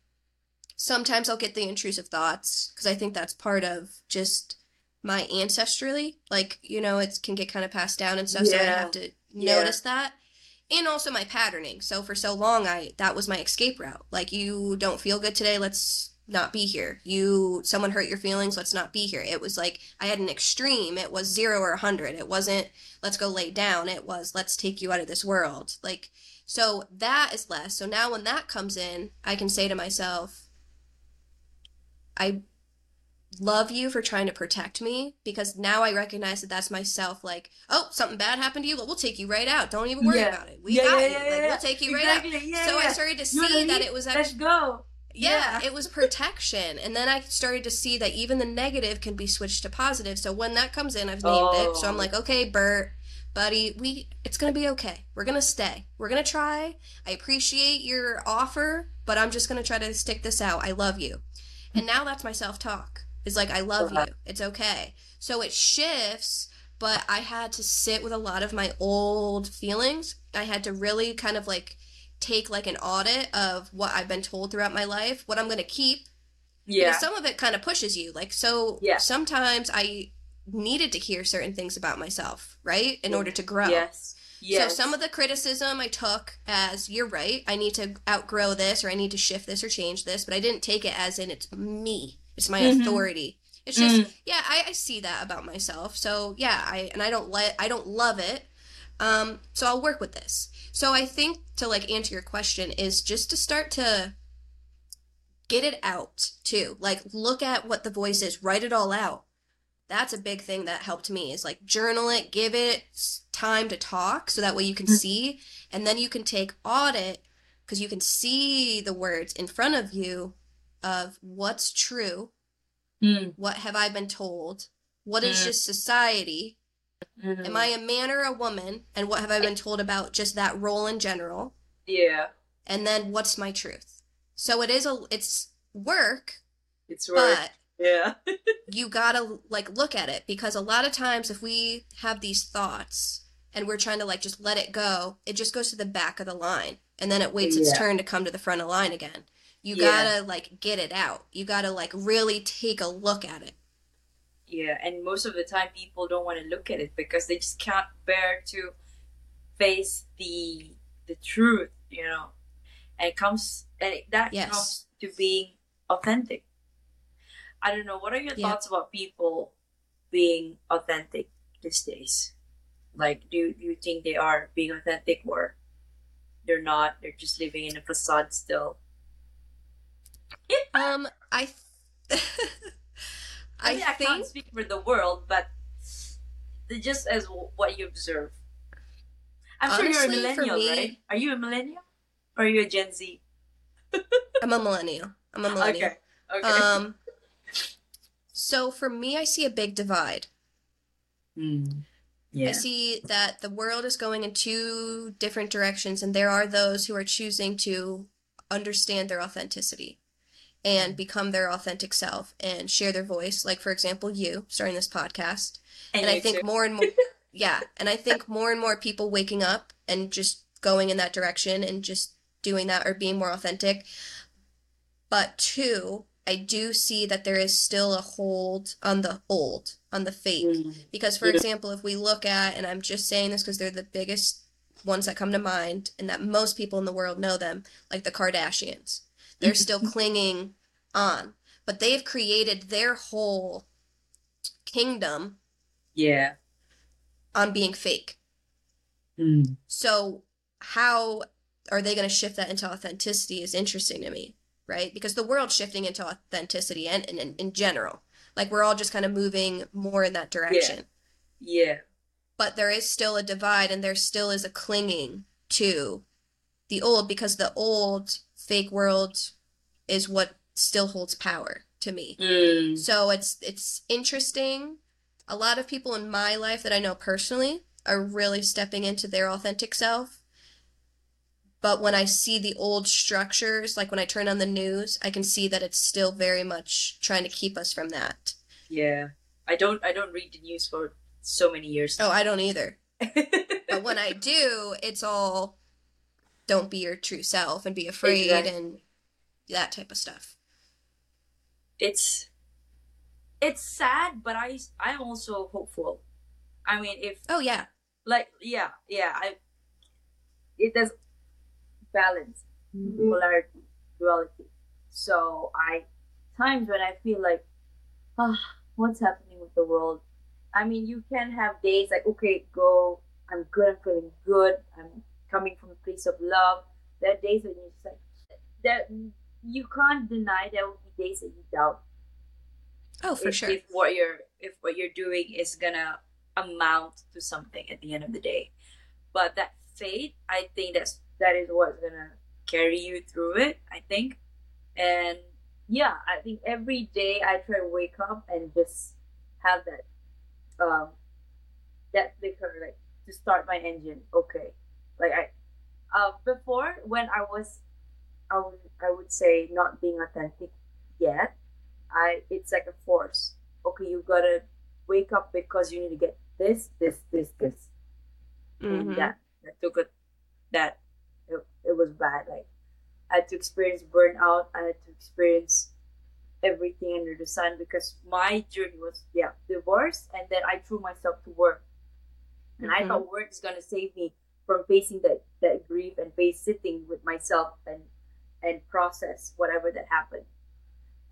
sometimes I'll get the intrusive thoughts because I think that's part of just my ancestrally. Like, you know, it can get kind of passed down and stuff. So I have to Yeah. notice that. And also my patterning. So for so long I that was my escape route. Like you don't feel good today, let's not be here. You someone hurt your feelings, let's not be here. It was like I had an extreme. It was 0 or a 100. It wasn't let's go lay down. It was let's take you out of this world. Like so that is less. So now when that comes in, I can say to myself, I love you for trying to protect me because now I recognize that that's myself. Like, oh, something bad happened to you. Well, we'll take you right out. Don't even worry Yeah. about it. We Yeah, got yeah, yeah, Like, we'll take you right out. Yeah, so I started to You know see that it was Actually, Let's go. yeah, it was protection. And then I started to see that even the negative can be switched to positive. So when that comes in, I've named it. So I'm Oh. like, okay, Bert, buddy, we it's gonna be okay. We're gonna stay. We're gonna try. I appreciate your offer, but I'm just gonna try to stick this out. I love you. And now that's my self talk. It's like I love you. It's okay. So it shifts, but I had to sit with a lot of my old feelings. I had to really kind of like take like an audit of what I've been told throughout my life, what I'm going to keep. Yeah. Because some of it kind of pushes you. Like, so Yeah. sometimes I needed to hear certain things about myself, right? In order to grow. Yes. Yes. So some of the criticism I took as you're right, I need to outgrow this or I need to shift this or change this, but I didn't take it as in it's me. It's my Mhm. authority. It's just Mm. yeah, I, I see that about myself. So yeah, I and I don't let I don't love it. Um, so I'll work with this. So I think to like answer your question is just to start to get it out too. Like look at what the voice is, write it all out. That's a big thing that helped me is like journal it, give it time to talk so that way you can Mhm. see and then you can take audit because you can see the words in front of you of what's true, Mm. what have I been told, what is Mm. just society, Mhm. am I a man or a woman, and what have I been told about just that role in general, Yeah. and then what's my truth. So it is a it's work, It's work. but yeah. *laughs* you gotta like look at it because a lot of times if we have these thoughts and we're trying to like just let it go, it just goes to the back of the line and then it waits its Yeah. turn to come to the front of the line again. You Yeah. gotta like get it out. You gotta like really take a look at it. Yeah, and most of the time people don't want to look at it because they just can't bear to face the the truth, you know. And it comes and it, that Yes. comes to being authentic. I don't know. What are your Yeah. thoughts about people being authentic these days? Like, do do you think they are being authentic or they're not? They're just living in a facade still. Um, I, th- I, *laughs* I mean, I think can't speak for the world, but just as what you observe. I'm sure you're a millennial, me- right? Are you a millennial? Or are you a Gen Z? *laughs* I'm a millennial. I'm a millennial. Okay. Okay. Um, so for me, I see a big divide. Hmm. I see that the world is going in two different directions, and there are those who are choosing to understand their authenticity and become their authentic self and share their voice. Like, for example, you starting this podcast. And, I think too. more and more, *laughs* yeah, and I think more and more people waking up and just going in that direction and just doing that or being more authentic. But two, I do see that there is still a hold on the old, on the fake. Hmm. Because, for Yeah. example, if we look at, and I'm just saying this because they're the biggest ones that come to mind, and that most people in the world know them, like the Kardashians, they're still *laughs* clinging on. But they've created their whole kingdom Yeah. on being fake. Hmm. So, how are they going to shift that into authenticity is interesting to me, right? Because the world's shifting into authenticity and in, in general. Like, we're all just kind of moving more in that direction. Yeah. but there is still a divide and there still is a clinging to the old because the old fake world is what still holds power to me. Mm. So it's it's interesting. A lot of people in my life that I know personally are really stepping into their authentic self. But when I see the old structures, like when I turn on the news, I can see that it's still very much trying to keep us from that. Yeah. I don't I don't read the news for so many years. Oh, I don't either. *laughs* But when I do, it's all don't be your true self and be afraid Exactly. and that type of stuff. it's it's sad, but I I'm also hopeful. I mean, if Oh yeah. like yeah yeah I it does balance polarity duality. So I times when I feel like ah what's happening with the world. I mean, you can have days like okay go I'm good I'm feeling good I'm coming from a place of love. There are days when you're just like that you can't deny there will be days that you doubt Oh, for if, sure. if what you're if what you're doing is gonna amount to something at the end of the day but that faith i think that's that is what's gonna carry you through it i think and yeah i think every day i try to wake up and just have that um that flicker like to start my engine okay like i uh before when i was i would i would say not being authentic yet I it's like a force. Okay, you gotta wake up because you need to get this, this, this, this, and Mhm. that that took a that it, was bad. Like I had to experience burnout. I had to experience everything under the sun because my journey was yeah divorce, and then I threw myself to work, and I Mhm. thought work is gonna save me from facing that that grief and face sitting with myself and and process whatever that happened.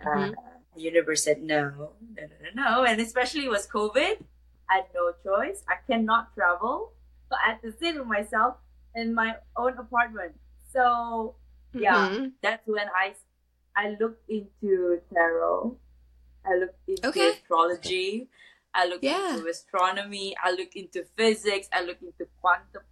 Mhm. Uh, the universe said no, no, no, no, no, and especially was COVID. I had no choice. I cannot travel, so I had to sit with myself in my own apartment. So yeah, Mhm. that's when I I looked into tarot. I looked into Okay. astrology. I looked Yeah. into astronomy. I looked into physics. I looked into quantum.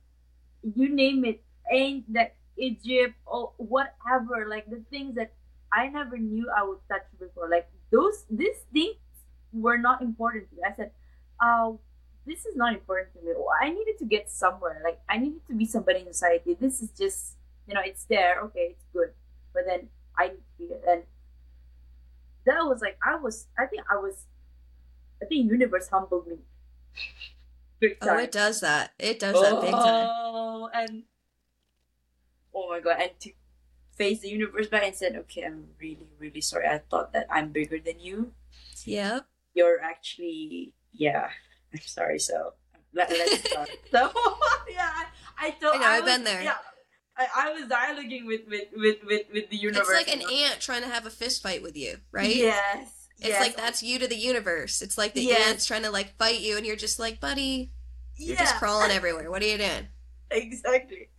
You name it, ain't that Egypt or whatever. Like the things that I never knew I would touch before. Like those, these things were not important to me. I said, "Oh, this is not important to me. Oh, I needed to get somewhere. Like I needed to be somebody in society. This is just, you know, it's there. Okay, it's good. But then I need to be. And that was like I was. I think I was. I think universe humbled me. *laughs* Big Oh, it does that. It does that big time. Oh, and oh my god, and to face the universe back and said, "Okay, I'm really, really sorry. I thought that I'm bigger than you. yeah You're actually, yeah. I'm sorry. So let, let's start. *laughs* *laughs* so yeah, I, I told. I know, I've been there. Yeah, I, I was dialoguing with with with with, with the universe. It's like an ant trying to have a fist fight with you, right? Yes. It's yes. like that's you to the universe. It's like the Yes. ants trying to like fight you, and you're just like, buddy, you're just crawling everywhere. What are you doing? *laughs* exactly.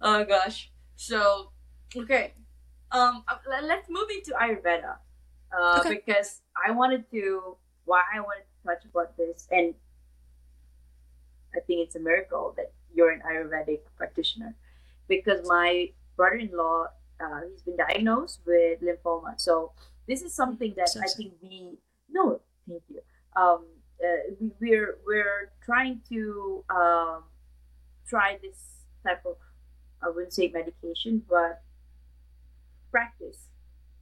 Oh gosh. So, okay. Um, uh, let's move into Ayurveda. Uh, Okay. because I wanted to, why I wanted to touch about this, and I think it's a miracle that you're an Ayurvedic practitioner, because my brother-in-law, uh, he's been diagnosed with lymphoma. So this is something that So I think we no, thank you. Um, uh, we, we're we're trying to um try this type of I wouldn't say medication, but practice.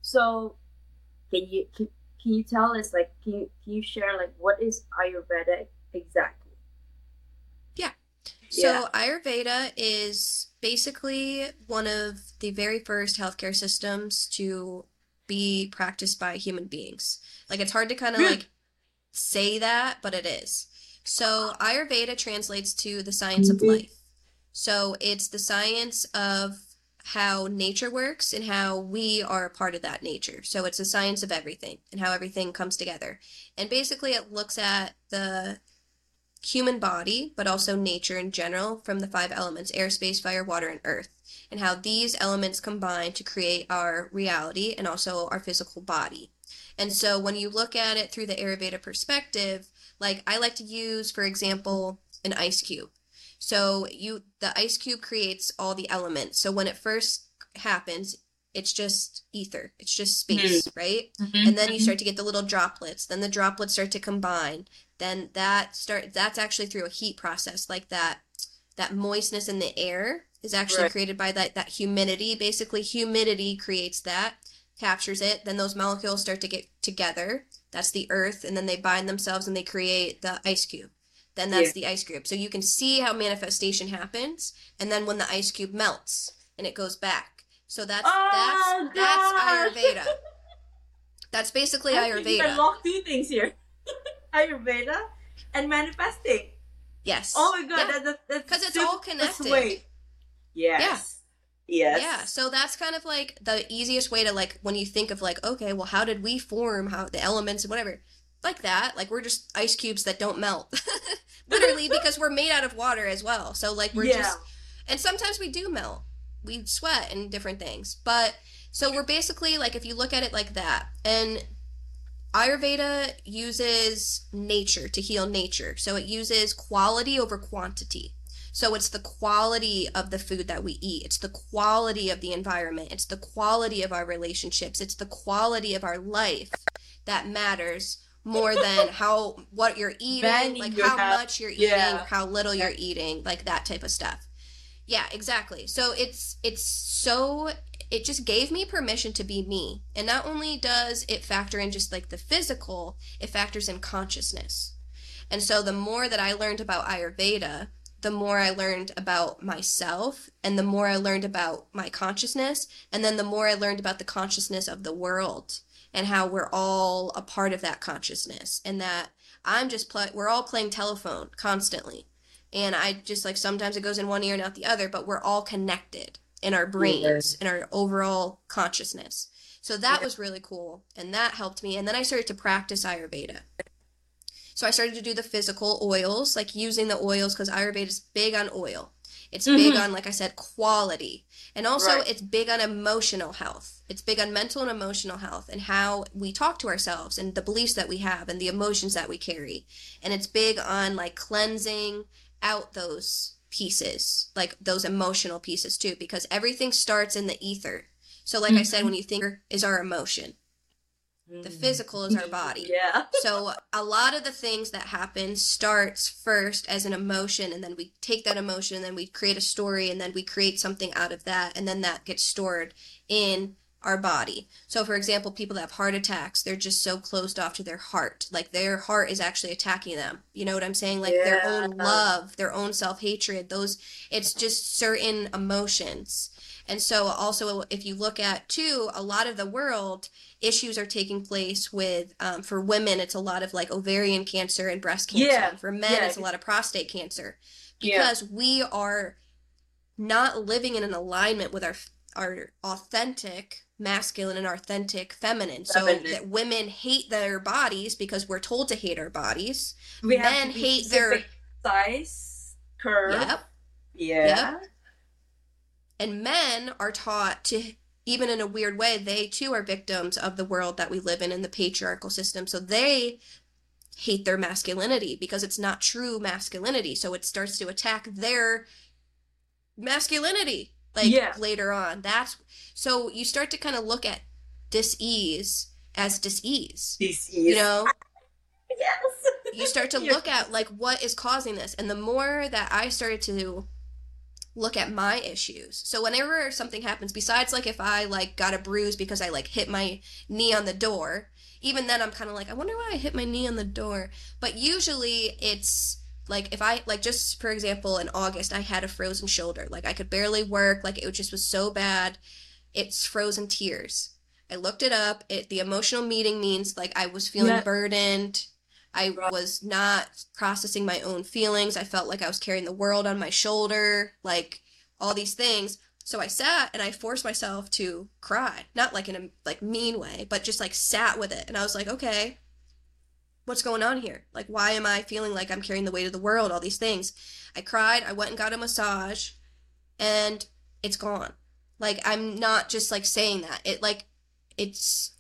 So, can you can, can you tell us like can you can you share like what is Ayurveda exactly? So Yeah. Ayurveda is basically one of the very first healthcare systems to be practiced by human beings. Like it's hard to kind of Hmm. like say that, but it is. So Ayurveda translates to the science of Mhm. life. So it's the science of how nature works and how we are a part of that nature. So it's a science of everything and how everything comes together. And basically it looks at the human body, but also nature in general from the five elements air, space, fire, water, and earth, and how these elements combine to create our reality and also our physical body. And so when you look at it through the Ayurveda perspective, like I like to use, for example, an ice cube. So you the ice cube creates all the elements. So when it first happens, it's just ether. It's just space, right? Mhm, And then you mhm. start to get the little droplets. Then the droplets start to combine. Then that start that's actually through a heat process like that that moistness in the air is actually Right. created by that that humidity. Basically humidity creates that, captures it, then those molecules start to get together. That's the earth and then they bind themselves and they create the ice cube. Then that's Yeah. the ice cube. So you can see how manifestation happens and then when the ice cube melts and it goes back. So that's Oh, that's that's gosh. Ayurveda. *laughs* That's basically I Ayurveda. unlock two things here. *laughs* Ayurveda and manifesting. Yes. Oh my god, Yeah. that, that, that's 'Cause it's all connected. sweet. Yes. Yes. Yeah, so that's kind of like the easiest way to like when you think of like, okay, well, how did we form how the elements and whatever, like that. Like we're just ice cubes that don't melt, *laughs* literally, because we're made out of water as well. So like we're yeah. just, and sometimes we do melt, we sweat and different things. But so we're basically like if you look at it like that, and Ayurveda uses nature to heal nature. So it uses quality over quantity. So it's the quality of the food that we eat. It's the quality of the environment. It's the quality of our relationships. It's the quality of our life that matters more than *laughs* how what you're eating, like you how have. much you're eating, Yeah. how little you're eating, like that type of stuff. Yeah, exactly. So it's it's so it just gave me permission to be me. And not only does it factor in just like the physical, it factors in consciousness. And so the more that I learned about Ayurveda, the more I learned about myself and the more I learned about my consciousness and then the more I learned about the consciousness of the world and how we're all a part of that consciousness and that I'm just we're all playing telephone constantly. And I just like sometimes it goes in one ear and out the other, but we're all connected in our brains, in our overall consciousness. So that Yeah. was really cool and that helped me. And then I started to practice Ayurveda. So I started to do the physical oils, like using the oils because Ayurveda is big on oil. It's big Mhm. on, like I said, quality. And also, Right. it's big on emotional health. It's big on mental and emotional health and how we talk to ourselves and the beliefs that we have and the emotions that we carry. And it's big on like cleansing out those pieces, like those emotional pieces too, because everything starts in the ether. So, like I said, when mm-hmm. you think is our emotion, the mm. physical is our body. *laughs* Yeah. So a lot of the things that happen starts first as an emotion and then we take that emotion and then we create a story and then we create something out of that and then that gets stored in our body. So for example, people that have heart attacks, they're just so closed off to their heart. Like their heart is actually attacking them. You know what I'm saying? Like their own love, their own self-hatred, those it's just certain emotions. And so also if you look at too, a lot of the world issues are taking place with um, for women it's a lot of like ovarian cancer and breast cancer Yeah, for men yeah. it's a lot of prostate cancer Yeah. because we are not living in an alignment with our our authentic masculine and authentic feminine so Feminine. that women hate their bodies because we're told to hate our bodies We have men hate their- size curve. yep Yeah. Yep. and men are taught to even in a weird way they too are victims of the world that we live in in the patriarchal system so they hate their masculinity because it's not true masculinity so it starts to attack their masculinity like Yeah. later on that's so you start to kind of look at dis-ease as dis-ease This is. you know *laughs* Yes. you start to *laughs* Yeah. look at like what is causing this and the more that i started to look at my issues so whenever something happens besides like if i like got a bruise because i like hit my knee on the door even then i'm kind of like i wonder why i hit my knee on the door but usually it's like if i like just for example in august i had a frozen shoulder. Like i could barely work. Like it just was so bad. It's frozen tears. I looked it up. It the emotional meeting means like i was feeling Yeah. burdened. I was not processing my own feelings. I felt like I was carrying the world on my shoulder, like all these things. So I sat and I forced myself to cry, not like in a like mean way, but just like sat with it. And I was like, okay, what's going on here? Like, why am I feeling like I'm carrying the weight of the world? All these things. I cried. I went and got a massage, and it's gone. Like I'm not just like saying that. It like it's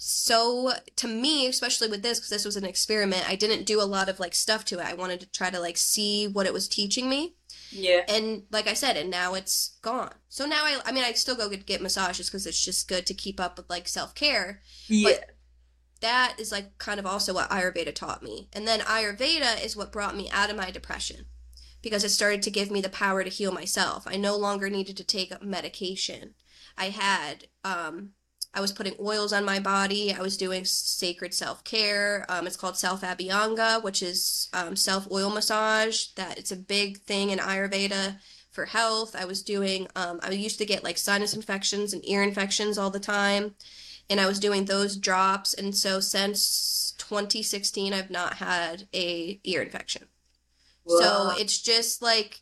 so to me especially with this because this was an experiment i didn't do a lot of like stuff to it i wanted to try to like see what it was teaching me Yeah. and like i said and now it's gone so now i i mean i still go get, get massages because it's just good to keep up with like self-care Yeah. That is like kind of also what ayurveda taught me and then ayurveda is what brought me out of my depression because it started to give me the power to heal myself i no longer needed to take medication i had um I was putting oils on my body. I was doing sacred self care. Um, it's called self abhyanga, which is um, self oil massage. That it's a big thing in Ayurveda for health. I was doing. Um, I used to get like sinus infections and ear infections all the time, and I was doing those drops. And so since 2016, I've not had a ear infection. So it's just like,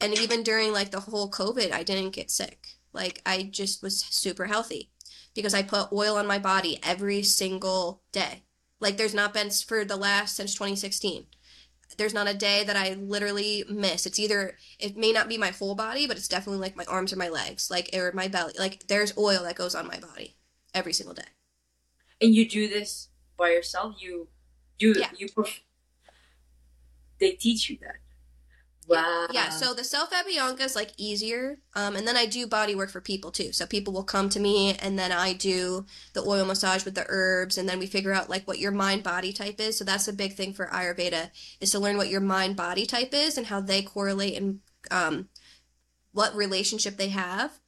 and even during like the whole COVID, I didn't get sick. Like I just was super healthy because I put oil on my body every single day. Like there's not been for the last since 2016. There's not a day that I literally miss. It's either it may not be my whole body, but it's definitely like my arms or my legs, like or my belly. Like there's oil that goes on my body every single day. and you do this by yourself. You do. Yeah. You. Perf- they teach you that. Wow. Yeah, so the self abhyanga is like easier. Um, and then I do body work for people too. So people will come to me and then I do the oil massage with the herbs and then we figure out like what your mind body type is. So that's a big thing for Ayurveda is to learn what your mind body type is and how they correlate and um, what relationship they have.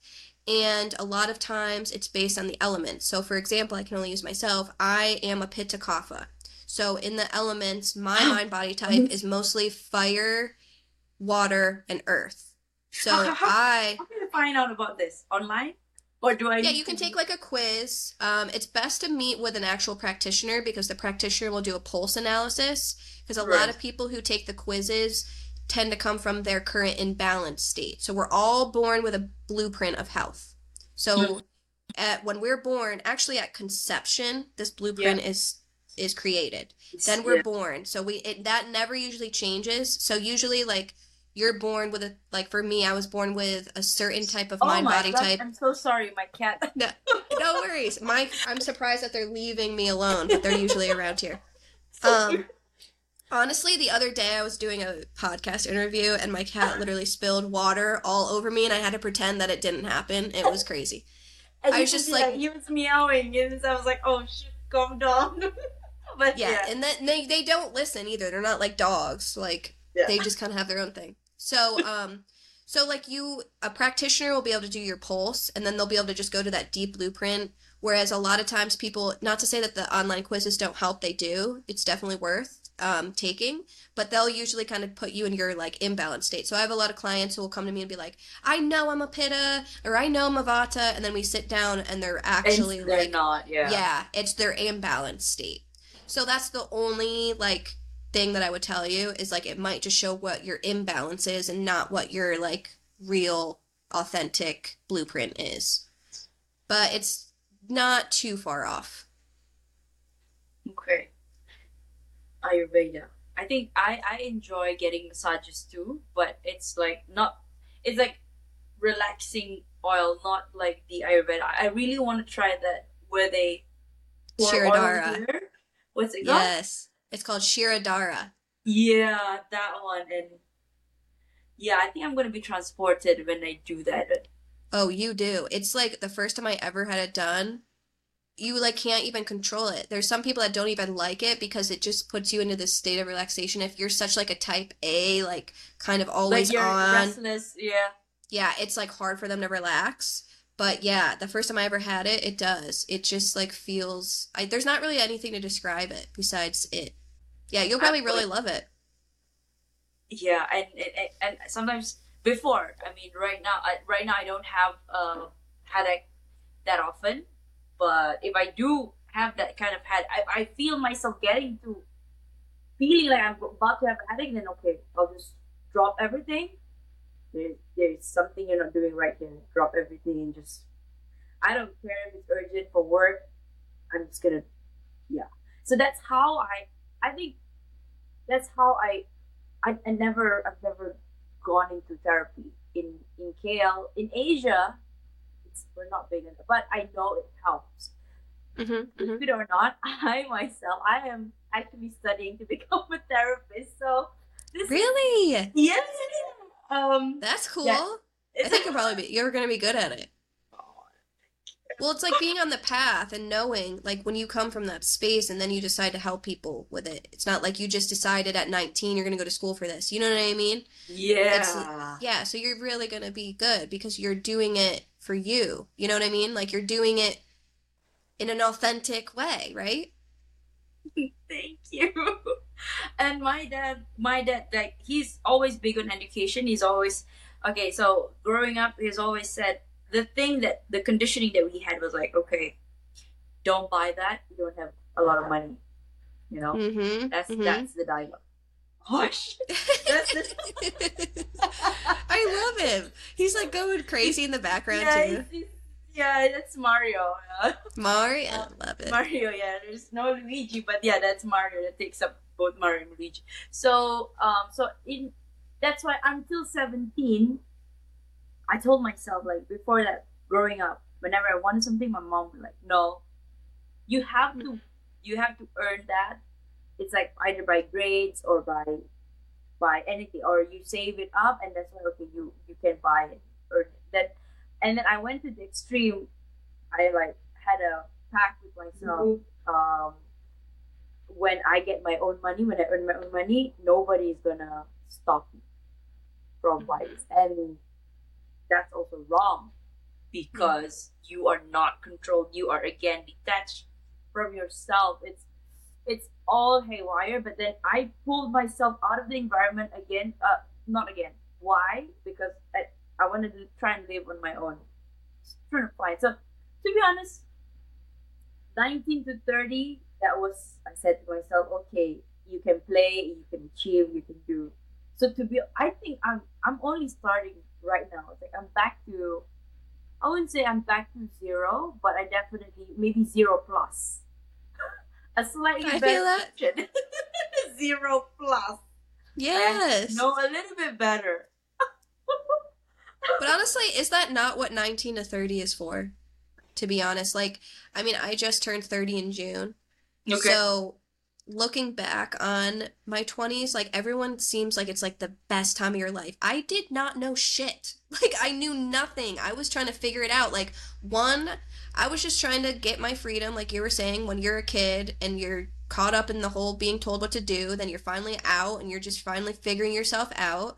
And a lot of times it's based on the elements. So for example, I can only use myself. I am a Pitta Kapha. So in the elements, my mind body type is mostly fire, water, and earth. So How- how- I How can I find out about this online? Or do I? yeah, you can take like a quiz. Um, it's best to meet with an actual practitioner because the practitioner will do a pulse analysis. Because a lot of people who take the quizzes tend to come from their current imbalanced state. So we're all born with a blueprint of health. So at when we're born, actually at conception, this blueprint is is created. Then we're Yeah. born. So we it, that never usually changes. So usually like you're born with a like for me, I was born with a certain type of Oh mind my body God, type. I'm so sorry, my cat. *laughs* No, no worries. My I'm surprised that they're leaving me alone, but they're usually around here. *laughs* Um honestly, the other day I was doing a podcast interview and my cat *laughs* literally spilled water all over me and I had to pretend that it didn't happen. It was crazy. *laughs* And I was just like- he was meowing, and I was like, "Oh shit, calm down." *laughs* but Yeah, yeah, and then they they don't listen either. They're not like dogs. Like Yeah. they just kind of have their own thing. So um so like you a practitioner will be able to do your pulse and then they'll be able to just go to that deep blueprint whereas a lot of times people not to say that the online quizzes don't help, they do. It's definitely worth um taking, but they'll usually kind of put you in your like imbalanced state. So I have a lot of clients who will come to me and be like, "I know I'm a pitta or I know I'm a vata," and then we sit down and they're actually and they're like not. Yeah. yeah, it's their imbalanced state. So that's the only like thing that I would tell you is like it might just show what your imbalance is and not what your like real authentic blueprint is. But it's not too far off. Okay. Ayurveda. I think I I enjoy getting massages too, but it's like not. It's like relaxing oil, not like the Ayurveda. I really want to try that where they oil What's it called? Yes. It's called Shirodara. Yeah, that one. And yeah, I think I'm gonna be transported when I do that. Oh, you do. It's like the first time I ever had it done, you like can't even control it. There's some people that don't even like it because it just puts you into this state of relaxation. If you're such like a type A, like kind of always like on, restless. Yeah. yeah, it's like hard for them to relax. But yeah, the first time I ever had it, it does. It just like feels I there's not really anything to describe it besides it. Yeah, you'll probably really love it. Yeah, and and, and sometimes before, I mean, right now, I, right now I don't have a headache that often, but if I do have that kind of head, I, I feel myself getting to feeling like I'm about to have a headache. Then okay, I'll just drop everything. There's there's something you're not doing right here. Drop everything and just. I don't care if it's urgent for work. I'm just gonna, yeah. So that's how I. I think that's how I I, I never I've never gone into therapy in in KL in Asia. It's we're not big enough, but I know it helps. Mm-hmm, believe it or not, *laughs* I myself, I am actually studying to *laughs* become a therapist. So this Really? yes, um, That's cool. Yeah. I think you're probably be, you're gonna be good at it. Well, it's like being on the path and knowing, like, when you come from that space and then you decide to help people with it. It's not like you just decided at 19 you're going to go to school for this. You know what I mean? yeah, Yeah, so you're really going to be good because you're doing it for you. You know what I mean? Like, you're doing it in an authentic way, right? *laughs* Thank you. *laughs* And my dad, my dad, like he's always big on education. He's always okay. So growing up, he's always said the thing that the conditioning that we had was like, okay, don't buy that. You don't have a lot of money. You know, Mm-hmm. that's mhm. that's the dialogue. Hush. *laughs* That's the I him. He's like going crazy in the background, yeah, too. it's- it's- yeah, that's Mario. uh, Mario, I love it. Mario, yeah. There's no Luigi, but yeah, that's Mario that takes up both Mario and Luigi. So, um, so in that's why until seventeen, I told myself like before that, growing up, whenever I wanted something, my mom would like, no, you have to, you have to earn that. It's like either by grades or by by anything, or you save it up, and that's why okay, you you can buy it or that. And then I went to the extreme. I like had a pact with myself. Mm-hmm. Um, when I get my own money, when I earn my own money, nobody is gonna stop me from mm-hmm. buying this. And that's also wrong because mm-hmm. you are not controlled. You are again detached from yourself. It's it's all haywire. But then I pulled myself out of the environment again. Uh, not again. Why? Because I I wanted to try and live on my own. Trying to find. So to be honest, 19 to 30, that was, I said to myself, okay, you can play, you can achieve, you can do. So to be, I think I'm, I'm only starting right now. It's like I'm back to, I wouldn't say I'm back to zero, but I definitely, maybe zero plus. A slightly I better version. *laughs* zero plus. Yes. No, a little bit better. But honestly, is that not what 19 to 30 is for? To be honest, like, I mean, I just turned 30 in June. So, looking back on my 20s, like, everyone seems like it's like the best time of your life. I did not know shit. *laughs* Like, I knew nothing. I was trying to figure it out. Like, one, I was just trying to get my freedom, like you were saying, when you're a kid and you're caught up in the whole being told what to do, then you're finally out and you're just finally figuring yourself out.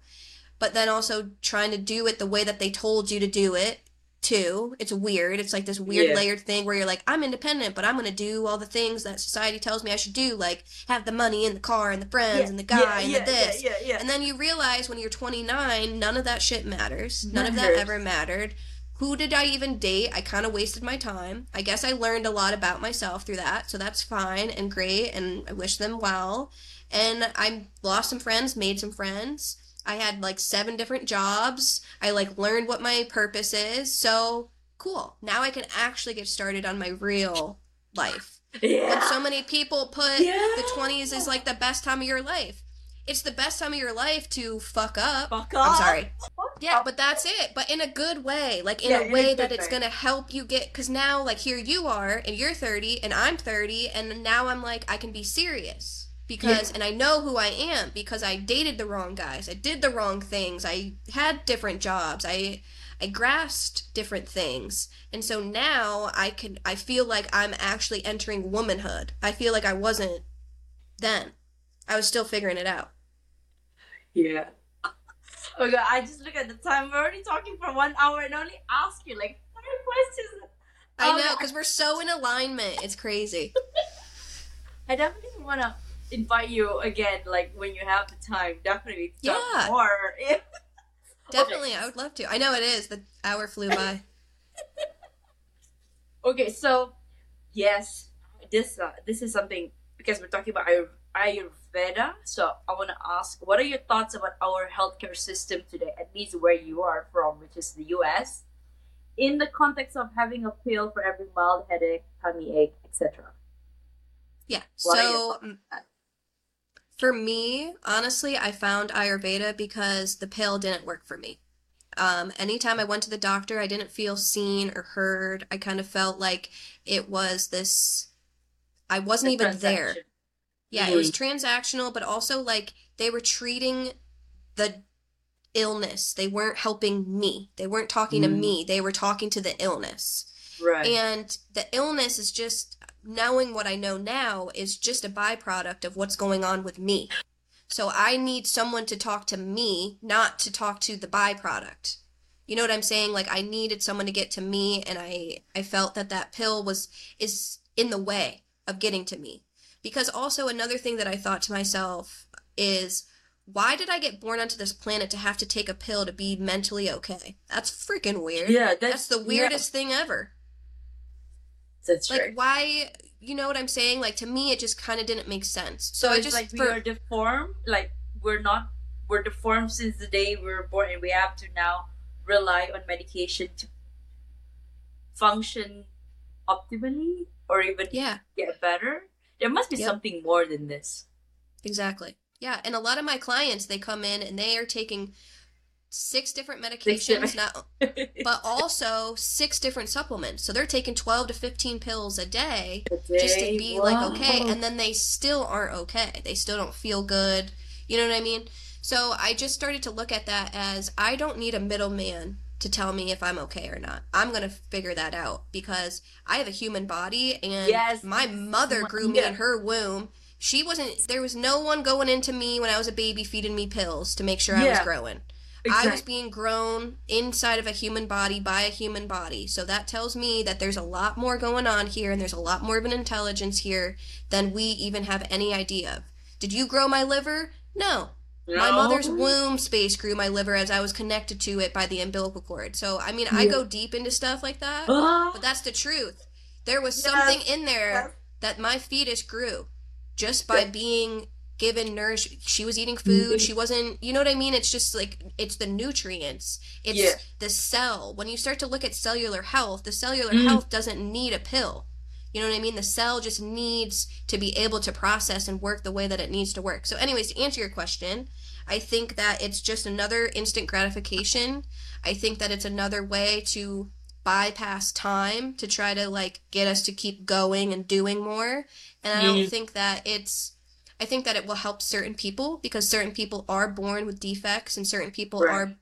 But then also trying to do it the way that they told you to do it too. It's weird. It's like this weird Yeah. layered thing where you're like, I'm independent, but I'm gonna do all the things that society tells me I should do, like have the money and the car and the friends Yeah, and the guy yeah, and the this. Yeah, yeah, yeah. And then you realize when you're 29, none of that shit matters. None of that ever mattered. Who did I even date? I kind of wasted my time. I guess I learned a lot about myself through that, so that's fine and great, and I wish them well. And I lost some friends, made some friends. I had like seven different jobs. I like learned what my purpose is. So cool. Now I can actually get started on my real life. Yeah. so many people put Yeah. the 20s is like the best time of your life. It's the best time of your life to fuck up. Fuck up. I'm sorry. Fuck Yeah, off. but that's it. But in a good way, like in Yeah, a way that it's gonna help you get. Because now, like here you are, and you're 30, and I'm 30, and now I'm like I can be serious because, and I know who I am because I dated the wrong guys, I did the wrong things, I had different jobs, I I grasped different things, and so now I can. I feel like I'm actually entering womanhood. I feel like I wasn't then. I was still figuring it out. Yeah. *laughs* Oh god, I just look at the time. We're already talking for one hour and only ask you like five questions. I Oh, know, because we're so in alignment. It's crazy. *laughs* I definitely want to invite you again, like when you have the time. Definitely Yeah. more. *laughs* Definitely, I would love to. I know it is. The hour flew by. *laughs* Okay, so yes, this uh, this is something because we're talking about Ayur- Ayurveda. So I want to ask, what are your thoughts about our healthcare system today? At least where you are from, which is the U.S. In the context of having a pill for every mild headache, tummy ache, etc. Yeah. What So, thoughts on mm, that? For me, honestly, I found Ayurveda because the pill didn't work for me. Um, anytime I went to the doctor, I didn't feel seen or heard. I kind of felt like it was this, I wasn't The even there. Yeah, it was transactional, but also like they were treating the illness. They weren't helping me. They weren't talking to Mm. me. They were talking to the illness. Right. And the illness is just knowing what I know now is just a byproduct of what's going on with me. So I need someone to talk to me, not to talk to the byproduct. You know what I'm saying? Like I needed someone to get to me and I I felt that that pill was is in the way of getting to me. Because also another thing that I thought to myself is why did I get born onto this planet to have to take a pill to be mentally okay? That's freaking weird. yeah, that's, That's the yeah, weirdest thing ever. That's Like right. why you know what I'm saying? Like to me it just kind of didn't make sense. So, So I just like we for are deformed. Like we're not. We're deformed since the day we were born, and we have to now rely on medication to function optimally, or even yeah, get better. There must be Yep. something more than this. exactly. Yeah, and a lot of my clients they come in and they are taking six different Six medications different- not *laughs* but also six different supplements. So they're taking 12 to 15 pills a day just to be like okay and then they still aren't okay they still don't feel good you know what i mean so i just started to look at that as i don't need a middleman to tell me if i'm okay or not i'm going to figure that out because i have a human body and Yes. my mother grew me Yeah. in her womb she wasn't there was no one going into me when i was a baby feeding me pills to make sure i was Yeah. Growing I was being grown inside of a human body by a human body. So that tells me that there's a lot more going on here and there's a lot more of an intelligence here than we even have any idea of. Did you grow my liver? No. no. My mother's womb space grew my liver as I was connected to it by the umbilical cord. So, I mean, I go deep into stuff like that, Ah, but that's the truth. There was Yes. something in there Yes. that my fetus grew just by Yeah. being given nourish she was eating food Mhm. she wasn't you know what i mean it's just like it's the nutrients it's Yeah. the cell when you start to look at cellular health the cellular Mm. health doesn't need a pill you know what i mean the cell just needs to be able to process and work the way that it needs to work so anyways to answer your question i think that it's just another instant gratification i think that it's another way to bypass time to try to like get us to keep going and doing more and i don't Mhm. think that it's i think that it will help certain people because certain people are born with defects and certain people Right. are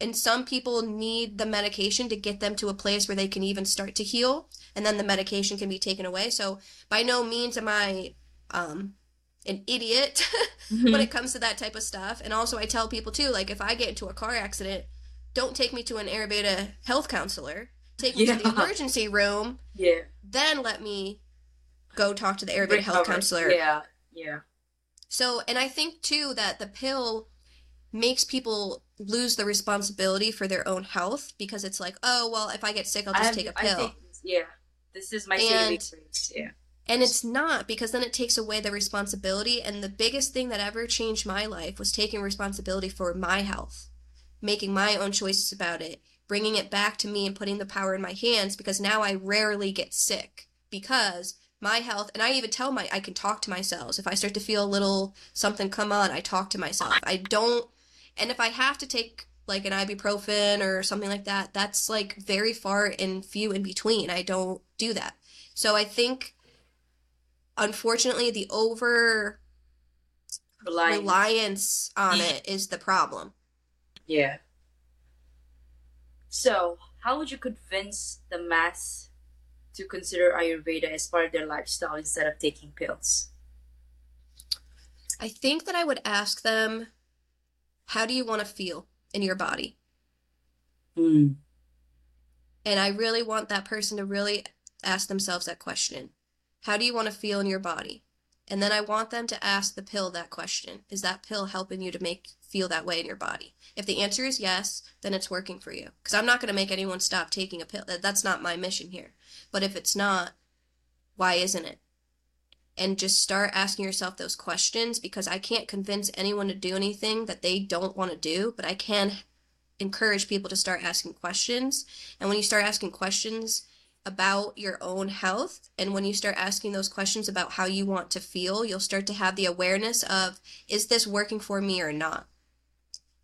and some people need the medication to get them to a place where they can even start to heal and then the medication can be taken away so by no means am i um an idiot *laughs* Mhm. when it comes to that type of stuff. And also, I tell people too, like if I get into a car accident, don't take me to an Ayurveda health counselor. Take me to the *laughs* emergency room, yeah. then let me go talk to the Ayurveda health counselor. Yeah. Yeah. So, and I think too that the pill makes people lose the responsibility for their own health because it's like, oh well, if I get sick, I'll just have- take a pill. think- yeah. This is my And- saving grace. Yeah. And it's not because then it takes away the responsibility. And the biggest thing that ever changed my life was taking responsibility for my health, making my own choices about it, bringing it back to me and putting the power in my hands because now I rarely get sick because my health and I even tell my I can talk to myself. If I start to feel a little something come on, I talk to myself. I don't and if I have to take like an ibuprofen or something like that, that's like very far and few in between. I don't do that. So I think unfortunately the over Relying. reliance on it is the problem. Yeah. So, how would you convince the mass to consider Ayurveda as part of their lifestyle instead of taking pills? I think that I would ask them, how do you want to feel in your body? Mm. And I really want that person to really ask themselves that question. How do you want to feel in your body? And then I want them to ask the pill that question. Is that pill helping you to make feel that way in your body? If the answer is yes, then it's working for you. Because I'm not going to make anyone stop taking a pill. That's not my mission here. But if it's not, why isn't it? And just start asking yourself those questions because I can't convince anyone to do anything that they don't want to do, but I can encourage people to start asking questions. And when you start asking questions about your own health, and when you start asking those questions about how you want to feel, you'll start to have the awareness of is this working for me or not?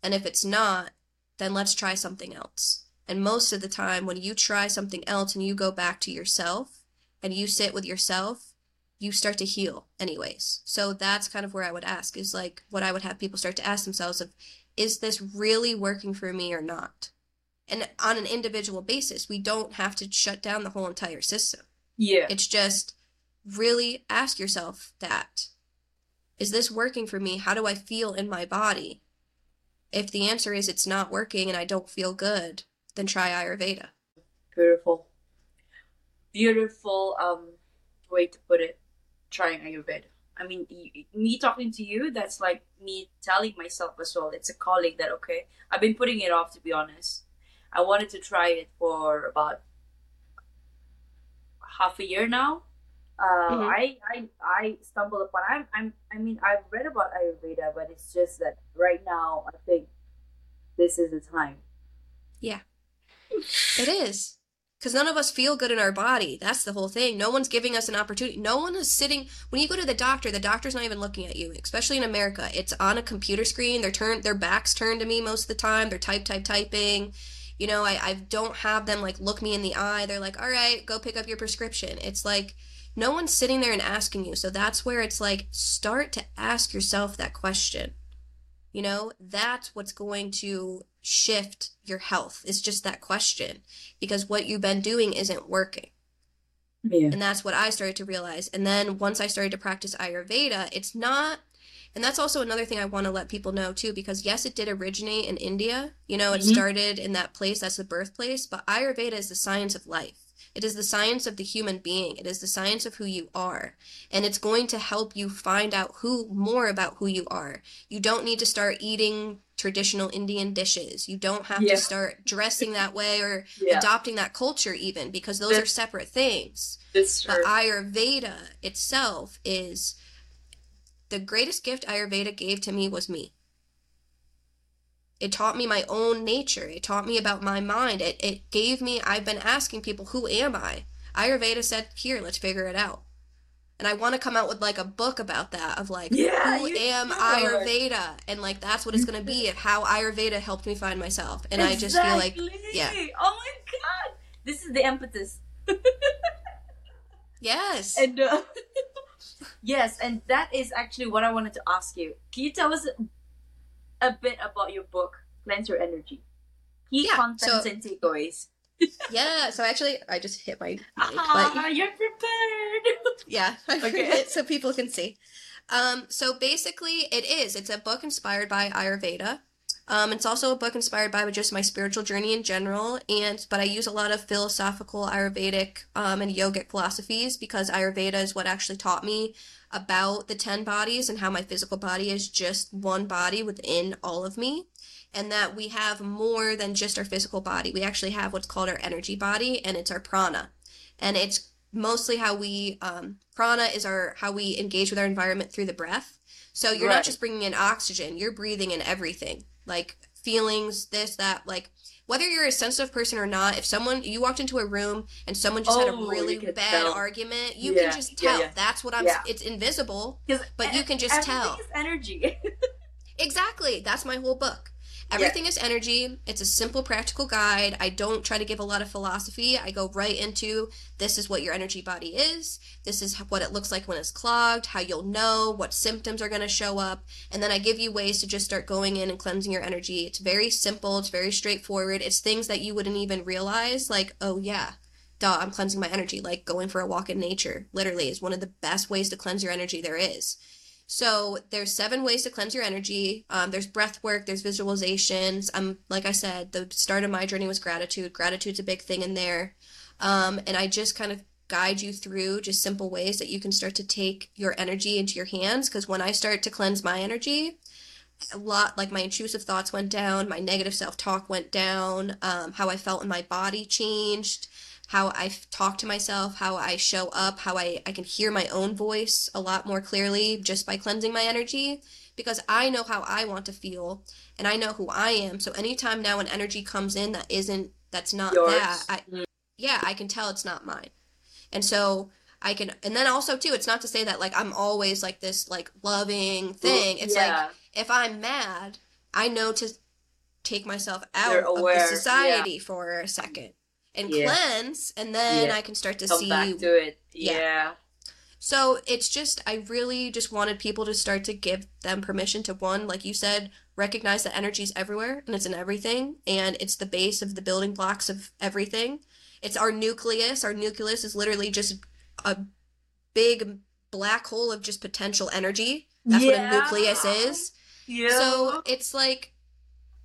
And if it's not, then let's try something else. And most of the time, when you try something else and you go back to yourself and you sit with yourself, you start to heal anyways. So that's kind of where I would ask is like what I would have people start to ask themselves of is this really working for me or not? And on an individual basis, we don't have to shut down the whole entire system. Yeah. It's just really ask yourself that. Is this working for me? How do I feel in my body? If the answer is it's not working and I don't feel good, then try Ayurveda. Beautiful. Beautiful um way to put it. Trying Ayurveda. I mean, y- me talking to you, that's like me telling myself as well. It's a calling that, okay, I've been putting it off to be honest. I wanted to try it for about half a year now. Uh, Mhm. I, I I stumbled upon. I'm I'm I mean I've read about Ayurveda, but it's just that right now I think this is the time. Yeah, it is. Because none of us feel good in our body. That's the whole thing. No one's giving us an opportunity. No one is sitting. When you go to the doctor, the doctor's not even looking at you, especially in America. It's on a computer screen. They're turned, their backs turned to me most of the time. They're type, type, typing. You know, I, I don't have them like look me in the eye. They're like, all right, go pick up your prescription. It's like no one's sitting there and asking you. So that's where it's like start to ask yourself that question. You know, that's what's going to shift your health. It's just that question because what you've been doing isn't working. Yeah. And that's what I started to realize. And then once I started to practice Ayurveda, it's not, and that's also another thing I want to let people know too, because yes, it did originate in India. You know, it Mhm. started in that place, that's the birthplace, but Ayurveda is the science of life. It is the science of the human being. It is the science of who you are. And it's going to help you find out who more about who you are. You don't need to start eating traditional Indian dishes. You don't have Yeah. to start dressing that way or *laughs* Yeah. adopting that culture even because those are separate things. That's true. But Ayurveda itself is the greatest gift Ayurveda gave to me was me. It taught me my own nature. It taught me about my mind. It, it gave me, I've been asking people, who am I? Ayurveda said, here, let's figure it out. And I want to come out with like a book about that of like, Yeah, who am. Ayurveda? And like, that's what it's going to be *laughs* of how Ayurveda helped me find myself. And I just feel like, yeah. Oh my god. This is the impetus. *laughs* yes. And uh, *laughs* yes, and that is actually what I wanted to ask you. Can you tell us a bit about your book, Cleanse Your Energy? Key Yeah, contents so- and takeaways. *laughs* yeah. So actually, I just hit my mic, but Ah, you're prepared. *laughs* Yeah, *laughs* Okay. so people can see. Um, so basically, it is. It's a book inspired by Ayurveda. Um, it's also a book inspired by just my spiritual journey in general, and but I use a lot of philosophical Ayurvedic um, and yogic philosophies because Ayurveda is what actually taught me about the ten bodies and how my physical body is just one body within all of me, and that we have more than just our physical body. We actually have what's called our energy body, and it's our prana, and it's mostly how we um, prana is our how we engage with our environment through the breath so you're Right. not just bringing in oxygen you're breathing in everything like feelings this that like whether you're a sensitive person or not if someone you walked into a room and someone just had Oh, a really bad tell. argument you Yeah, can just tell yeah. that's what i'm Yeah. it's invisible, But you can just tell. energy. *laughs* Exactly. That's my whole book. Everything is energy. It's a simple, practical guide. I don't try to give a lot of philosophy. I go right into this is what your energy body is. This is what it looks like when it's clogged, how you'll know, what symptoms are going to show up. And then I give you ways to just start going in and cleansing your energy. It's very simple. It's very straightforward. It's things that you wouldn't even realize, like, oh, yeah. Duh, I'm cleansing my energy. Like going for a walk in nature, literally, is one of the best ways to cleanse your energy there is. So there's seven ways to cleanse your energy. Um, there's breath work, there's visualizations. Um, like I said, the start of my journey was gratitude. Gratitude's a big thing in there. Um, and I just kind of guide you through just simple ways that you can start to take your energy into your hands. Because when I start to cleanse my energy, a lot like my intrusive thoughts went down, my negative self talk went down, um, how I felt in my body changed how I talk to myself, how I show up, how I, I can hear my own voice a lot more clearly just by cleansing my energy because I know how I want to feel and I know who I am. So anytime now an energy comes in that isn't, that's not Yours. that, I, yeah, I can tell it's not mine. And so I can, and then also too, it's not to say that like I'm always like this like loving thing. It's like, if I'm mad, I know to take myself out of the society for a second and Yeah. cleanse, and then Yeah. I can start to Come see. back to it. Yeah. Yeah. So it's just, I really just wanted people to start to give them permission to one, like you said, recognize that energy is everywhere and it's in everything, and it's the base of the building blocks of everything. It's our nucleus. Our nucleus is literally just a big black hole of just potential energy. That's what a nucleus is. Yeah. So it's like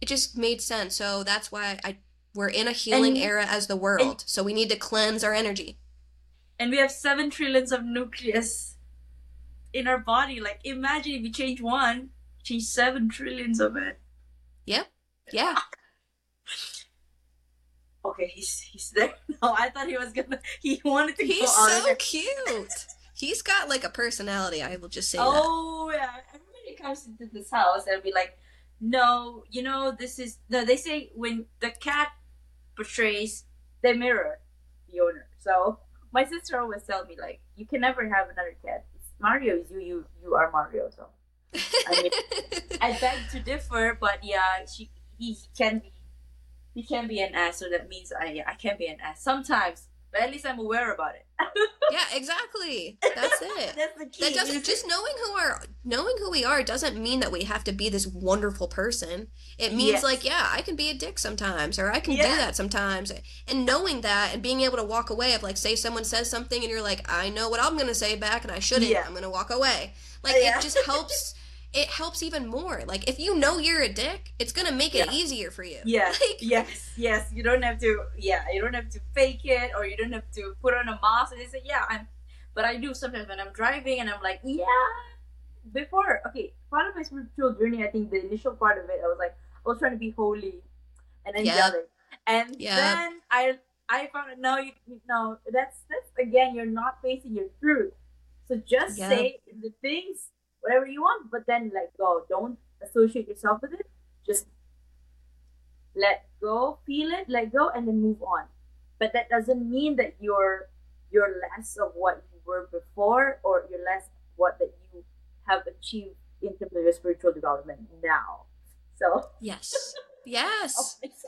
it just made sense. So that's why I we're in a healing And- era as the world. so we need to cleanse our energy. and we have seven trillions of nucleus in our body. Like, imagine if you change one, change seven trillions of it. Yep. Yeah. *laughs* Okay, he's he's there. *laughs* No, I thought he was gonna. *laughs* He wanted to He's go out of so cute. He's got like a personality, I will just say Oh yeah, everybody comes into this house, they'll be like, "No, you know, this is." No, they say when the cat portrays, they mirror the owner. So my sister always tell me like, "You can never have another cat. It's Mario is you. You you are Mario." So I mean. I *laughs* beg to differ, but yeah, she he can be he can be an ass, so that means I I can be an ass sometimes. But at least I'm aware about it. *laughs* yeah, exactly. That's *laughs* it. That's the key. That doesn't just knowing who are knowing who we are doesn't mean that we have to be this wonderful person. It means Yes. like, yeah, I can be a dick sometimes, or I can do that sometimes. And knowing that and being able to walk away of like, say someone says something and you're like, I know what I'm gonna say back and I shouldn't. Yeah. I'm gonna walk away. Like Yeah. it just helps. *laughs* It helps even more. Like if you know you're a dick, it's gonna make it Yeah. easier for you. Yes, *laughs* Like, yes, yes. You don't have to. Yeah, you don't have to fake it, or you don't have to put on a mask. And say, "Yeah, I'm," but I do sometimes when I'm driving, and I'm like, "Yeah." Before, okay, part of my spiritual journey, I think the initial part of it, I was like, I was trying to be holy and then Yeah. angelic, and Yeah. then I, I found out no, you no, that's that's again, you're not facing your truth. So just Yeah. say the things, whatever you want, but then let go. Don't associate yourself with it. Just let go, feel it, let go, and then move on. But that doesn't mean that you're you're less of what you were before, or you're less what that you have achieved in terms of your spiritual development now. So, Yes. *laughs* Yes. That's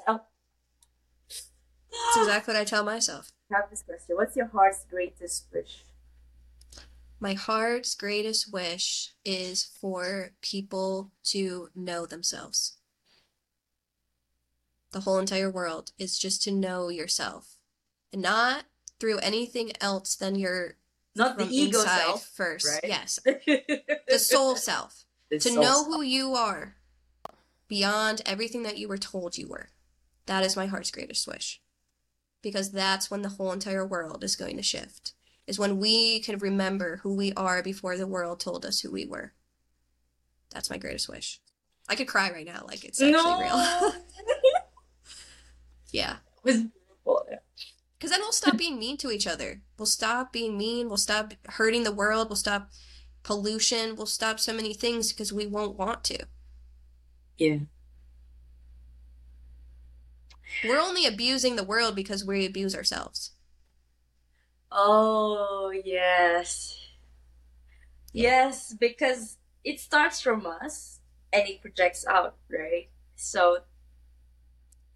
exactly what I tell myself. have this question. What's your heart's greatest wish? My heart's greatest wish is for people to know themselves. The whole entire world is just to know yourself and not through anything else than your Not the ego self, first. right? Yes. the *laughs* The soul self. to soul know self. who you are beyond everything that you were told you were. That is my heart's greatest wish. Because that's when the whole entire world is going to shift. Is when we can remember who we are before the world told us who we were. That's my greatest wish. I could cry right now, like it's actually no. real. *laughs* yeah. It was beautiful. Yeah. Because then we'll stop being mean to each other. We'll stop being mean. We'll stop hurting the world. We'll stop pollution. We'll stop so many things because we won't want to. yeah. We're only abusing the world because we abuse ourselves. Oh yes. Yes, because it starts from us and it projects out, right? So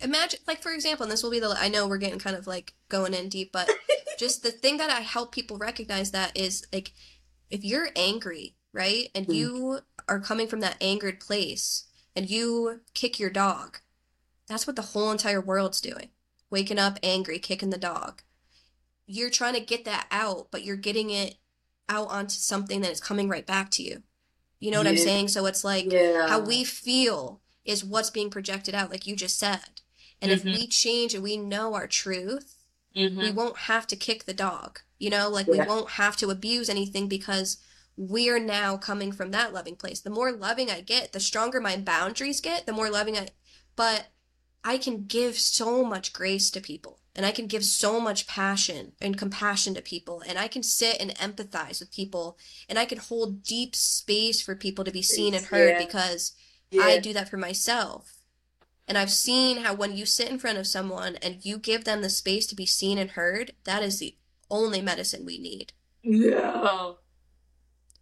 Imagine, like, for example, and this will be the, I know we're getting kind of like going in deep, but *laughs* just the thing that I help people recognize that is like, if you're angry, right, and Mm. you are coming from that angered place and you kick your dog, that's what the whole entire world's doing. Waking up angry, kicking the dog. You're trying to get that out, but you're getting it out onto something that is coming right back to you. You know what I'm saying? So it's like, yeah. how we feel is what's being projected out, like you just said. And if Mhm. we change and we know our truth, we Mhm. won't have to kick the dog. You know, like Yeah. we won't have to abuse anything because we're now coming from that loving place. The more loving I get, the stronger my boundaries get, the more loving I but I can give so much grace to people and I can give so much passion and compassion to people and I can sit and empathize with people and I can hold deep space for people to be seen and heard Yeah. because yeah. I do that for myself. And I've seen how when you sit in front of someone and you give them the space to be seen and heard, that is the only medicine we need. yeah.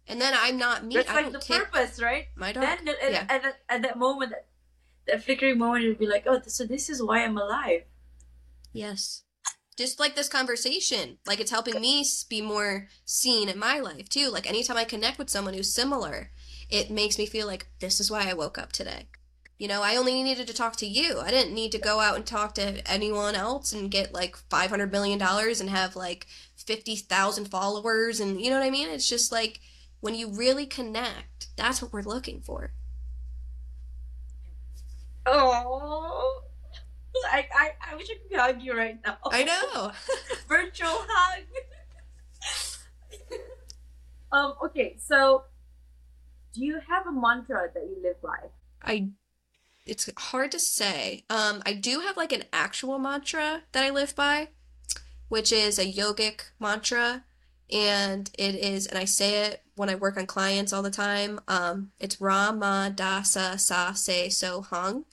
And then I'm not me. That's I like the kick purpose, right? my dog. Then at, yeah. at, at, at that moment that flickering moment you'll be like, oh, so this is why I'm alive. Yes. Just like this conversation, like it's helping me be more seen in my life too. Like anytime I connect with someone who's similar, it makes me feel like this is why I woke up today. You know, I only needed to talk to you. I didn't need to go out and talk to anyone else and get like $500 million and have like 50,000 followers. And you know what I mean? It's just like when you really connect, that's what we're looking for. Oh, I, I, I wish I could hug you right now. I know. *laughs* Virtual hug. *laughs* um, okay, so do you have a mantra that you live by? I it's hard to say. Um, I do have like an actual mantra that I live by, which is a yogic mantra, and it is, and I say it when I work on clients all the time. Um, it's Rama Dasa Sa Se So Hung,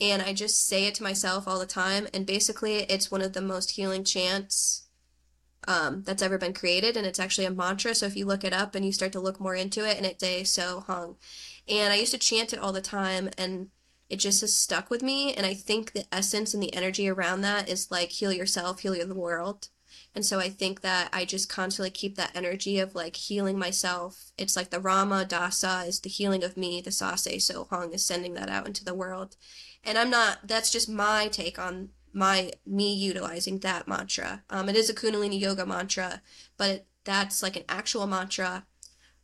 and I just say it to myself all the time. And basically, it's one of the most healing chants um, that's ever been created, and it's actually a mantra. So if you look it up and you start to look more into it, and it's a So Hung, and I used to chant it all the time, and it just has stuck with me. And I think the essence and the energy around that is like heal yourself, heal the world. And so I think that I just constantly keep that energy of like healing myself. It's like the Rama Dasa is the healing of me, the Sase So Hung is sending that out into the world. And I'm not, that's just my take on my, me utilizing that mantra. Um, it is a Kundalini Yoga mantra, but that's like an actual mantra.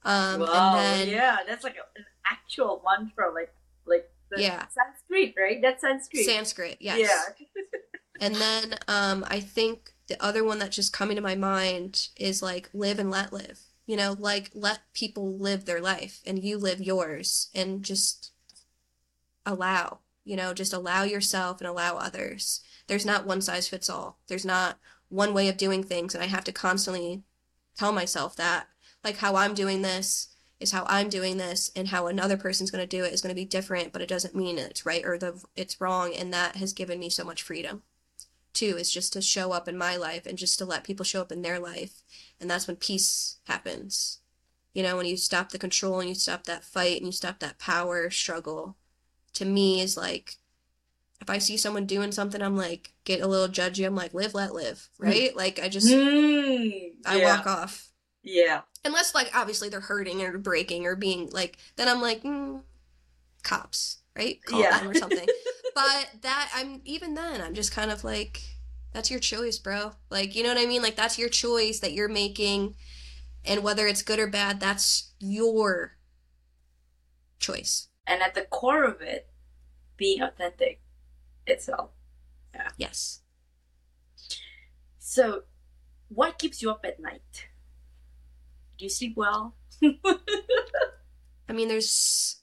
Um, wow, then, yeah, that's like an actual mantra, like, like yeah. Sanskrit, right? That's Sanskrit. Sanskrit, yes. Yeah. *laughs* and then um, I think the other one that's just coming to my mind is like live and let live. You know, like let people live their life and you live yours and just allow, you know, just allow yourself and allow others. There's not one size fits all. There's not one way of doing things. And I have to constantly tell myself that, like how I'm doing this is how I'm doing this and how another person's going to do it is going to be different, but it doesn't mean it's right or the it's wrong and that has given me so much freedom. Too is just to show up in my life and just to let people show up in their life. And that's when peace happens. You know, when you stop the control and you stop that fight and you stop that power struggle. To me is like if I see someone doing something, I'm like, get a little judgy. I'm like, live, let live, mm. right? Mm. Like, I just, mm, I walk off. Yeah. Unless, like, obviously they're hurting or breaking or being like, then I'm like, mm, cops, right? Call yeah. them or something. *laughs* but that, I'm, even then, I'm just kind of like, that's your choice, bro. Like, you know what I mean? Like, that's your choice that you're making. And whether it's good or bad, that's your choice. And at the core of it, being authentic itself. Yeah. Yes. So, what keeps you up at night? Do you sleep well? *laughs* I mean, there's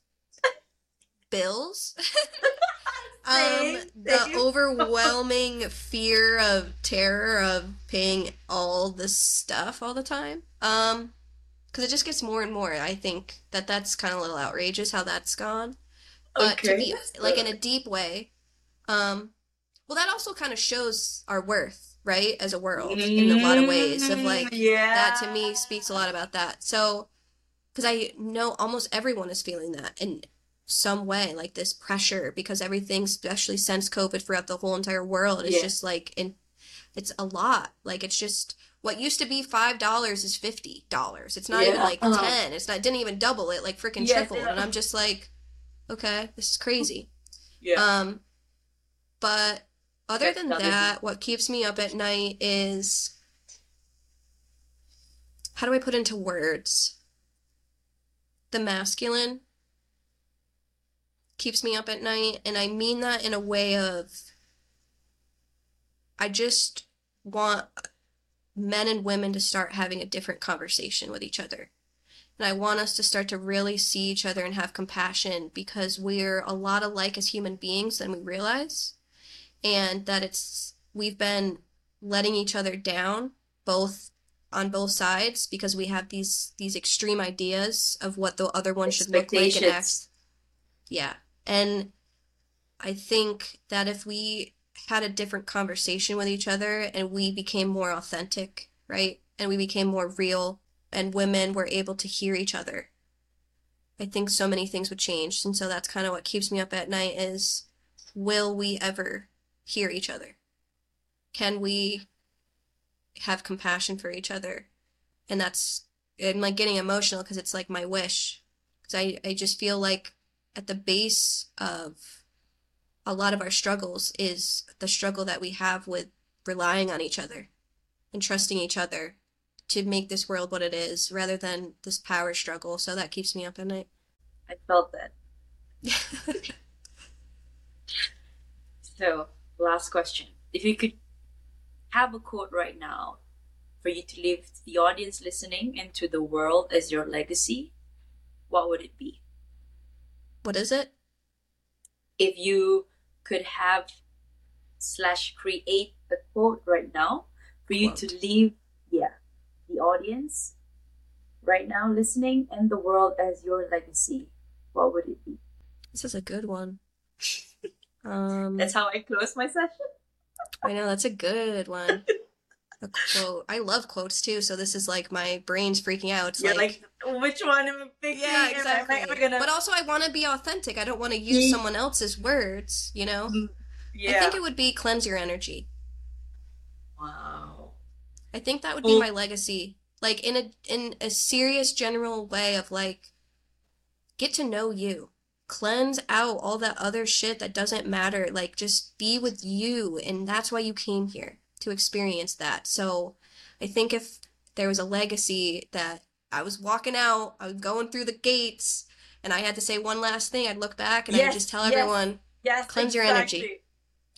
bills. *laughs* *laughs* um, the overwhelming fear of terror of paying all the stuff all the time. Um, because it just gets more and more. I think that that's kind of a little outrageous how that's gone. But okay. to be like in a deep way, um, well, that also kind of shows our worth right as a world in a lot of ways of like yeah. that to me speaks a lot about that so because i know almost everyone is feeling that in some way like this pressure because everything especially since covid throughout the whole entire world is yeah. just like in it's a lot like it's just what used to be five dollars is fifty dollars. It's not yeah. even like uh-huh. 10 it's not it didn't even double it like freaking yeah, tripled and i'm just like okay this is crazy. Yeah. Um but other than that, what keeps me up at night is how do I put into words? The masculine keeps me up at night, and I mean that in a way of I just want men and women to start having a different conversation with each other. And I want us to start to really see each other and have compassion because we're a lot alike as human beings than we realize and that it's we've been letting each other down both on both sides because we have these these extreme ideas of what the other one should look like and act. Yeah. And I think that if we had a different conversation with each other and we became more authentic, right? And we became more real and women were able to hear each other I think so many things would change. And so that's kind of what keeps me up at night is will we ever hear each other? Can we have compassion for each other? And that's, I'm like getting emotional because it's like my wish. Because I, I just feel like at the base of a lot of our struggles is the struggle that we have with relying on each other and trusting each other to make this world what it is rather than this power struggle. So that keeps me up at night. I felt that. *laughs* so, last question. If you could have a quote right now for you to leave the audience listening and to the world as your legacy, what would it be? What is it? If you could have slash create a quote right now for you to leave, yeah, the audience right now listening and the world as your legacy, what would it be? This is a good one. *laughs* Um, That's how I close my session. I know that's a good one. *laughs* A quote. I love quotes too, so this is like my brain's freaking out. It's You're like, like, which one am I picking? yeah, Am I- exactly. Am I, gonna... But also, I want to be authentic. I don't want to use someone else's words. You know. yeah. I think it would be cleanse your energy. wow. I think that would be Mm. my legacy. Like in a in a serious general way of like get to know you. Cleanse out all that other shit that doesn't matter. Like just be with you and that's why you came here to experience that. So I think if there was a legacy that I was walking out, I was going through the gates and I had to say one last thing, I'd look back and I'd just tell yes. everyone, Yes. Cleanse your energy.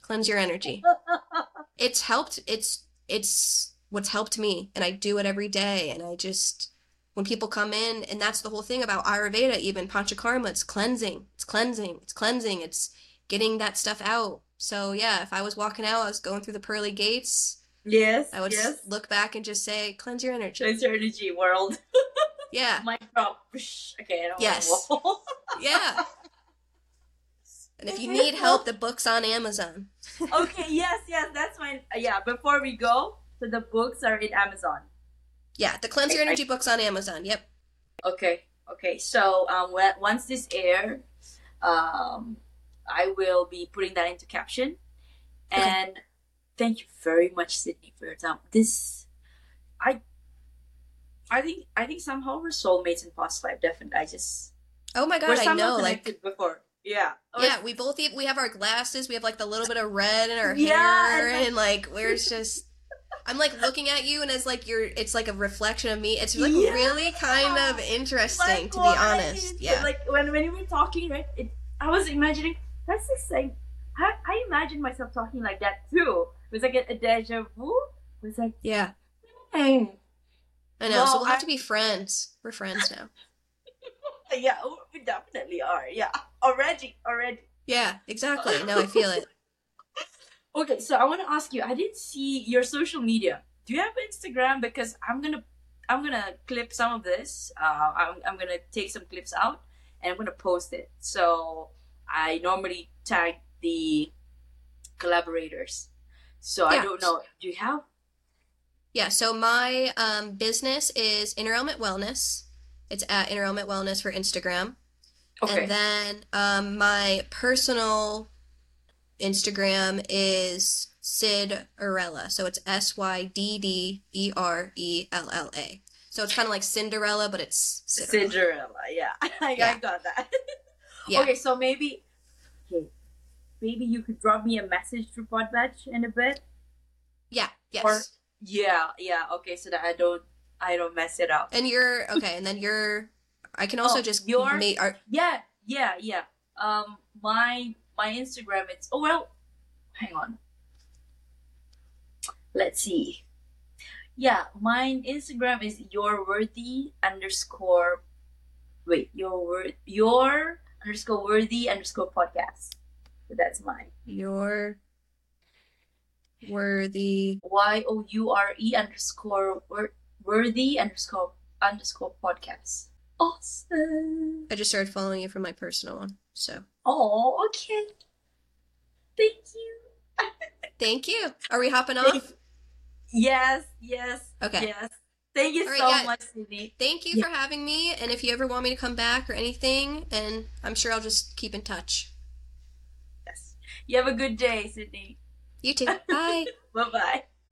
cleanse your energy. energy. *laughs* it's helped it's it's what's helped me and i do it every day and i just when people come in and that's the whole thing about ayurveda even panchakarma it's cleansing it's cleansing it's cleansing it's getting that stuff out so yeah if i was walking out i was going through the pearly gates yes. i would yes. look back and just say cleanse your energy Cleanse your energy, world. *laughs* yeah Mic drop. Okay, I don't Yes. *laughs* yeah and if you need help the book's on amazon *laughs* okay, yes, yes, that's fine. Uh, yeah, before we go, so the books are in Amazon. yeah the cleanse your energy book's on amazon yep Okay, okay. So um, once this air, um, I will be putting that into caption. Okay. And thank you very much, Sydney, for your time. This, I, I think, I think somehow we're soulmates in past life. Definitely, I just oh my god i know like before. Yeah. Yeah, we both e- we have our glasses. We have like the little bit of red in our Yeah, hair, and, like- and like we're *laughs* just. I'm like looking at you, and it's like you're. It's like a reflection of me. It's like Yeah. really kind of *laughs* interesting, to be honest. Yeah. Like when when you were talking, right? It, I was imagining that's the same. I, I imagined myself talking like that too. It was like a, a deja vu. It was like, yeah, I know. so Well, we'll have to be friends. We're friends now. *laughs* yeah, we definitely are. Yeah, already, already. Yeah, exactly. No, I feel it. *laughs* Okay, so I want to ask you. I didn't see your social media. Do you have Instagram? Because I'm gonna, I'm gonna clip some of this. Uh, I'm, I'm gonna take some clips out and I'm gonna post it. So I normally tag the collaborators. So I don't know. Do you have? Yeah. So my um, business is Inner Element Wellness. It's at Inner Element Wellness for Instagram. Okay. And then um, my personal Instagram is Sid Arella. So it's S Y D D E R E L L A. So it's kind of like Cinderella, but it's Sydderella. Cinderella. Yeah, *laughs* I, Yeah. I got that. *laughs* Yeah. Okay, so maybe, okay, maybe you could drop me a message through PodMatch in a bit. Yeah. Yes. Or- Yeah, yeah. Okay, so that I don't, I don't mess it up. and you're okay. And then you're. I can also Oh, just your- make art. Yeah, yeah, yeah. Um, my my Instagram. It's oh well. Hang on. Let's see. Yeah, my Instagram is your worthy underscore. Wait, your word your underscore worthy underscore podcast. So that's mine. Your worthy. Y o u r e underscore wor- worthy underscore underscore podcast. Awesome. I just started following you from my personal one. So Oh, okay. Thank you. thank you. Are we hopping off? Yes, yes. Okay. Yes. Thank you right, so yeah. much, Sydney. Thank you Yeah. for having me, and if you ever want me to come back or anything, and I'm sure I'll just keep in touch. Yes. You have a good day, Sydney. You too. *laughs* Bye. Bye bye.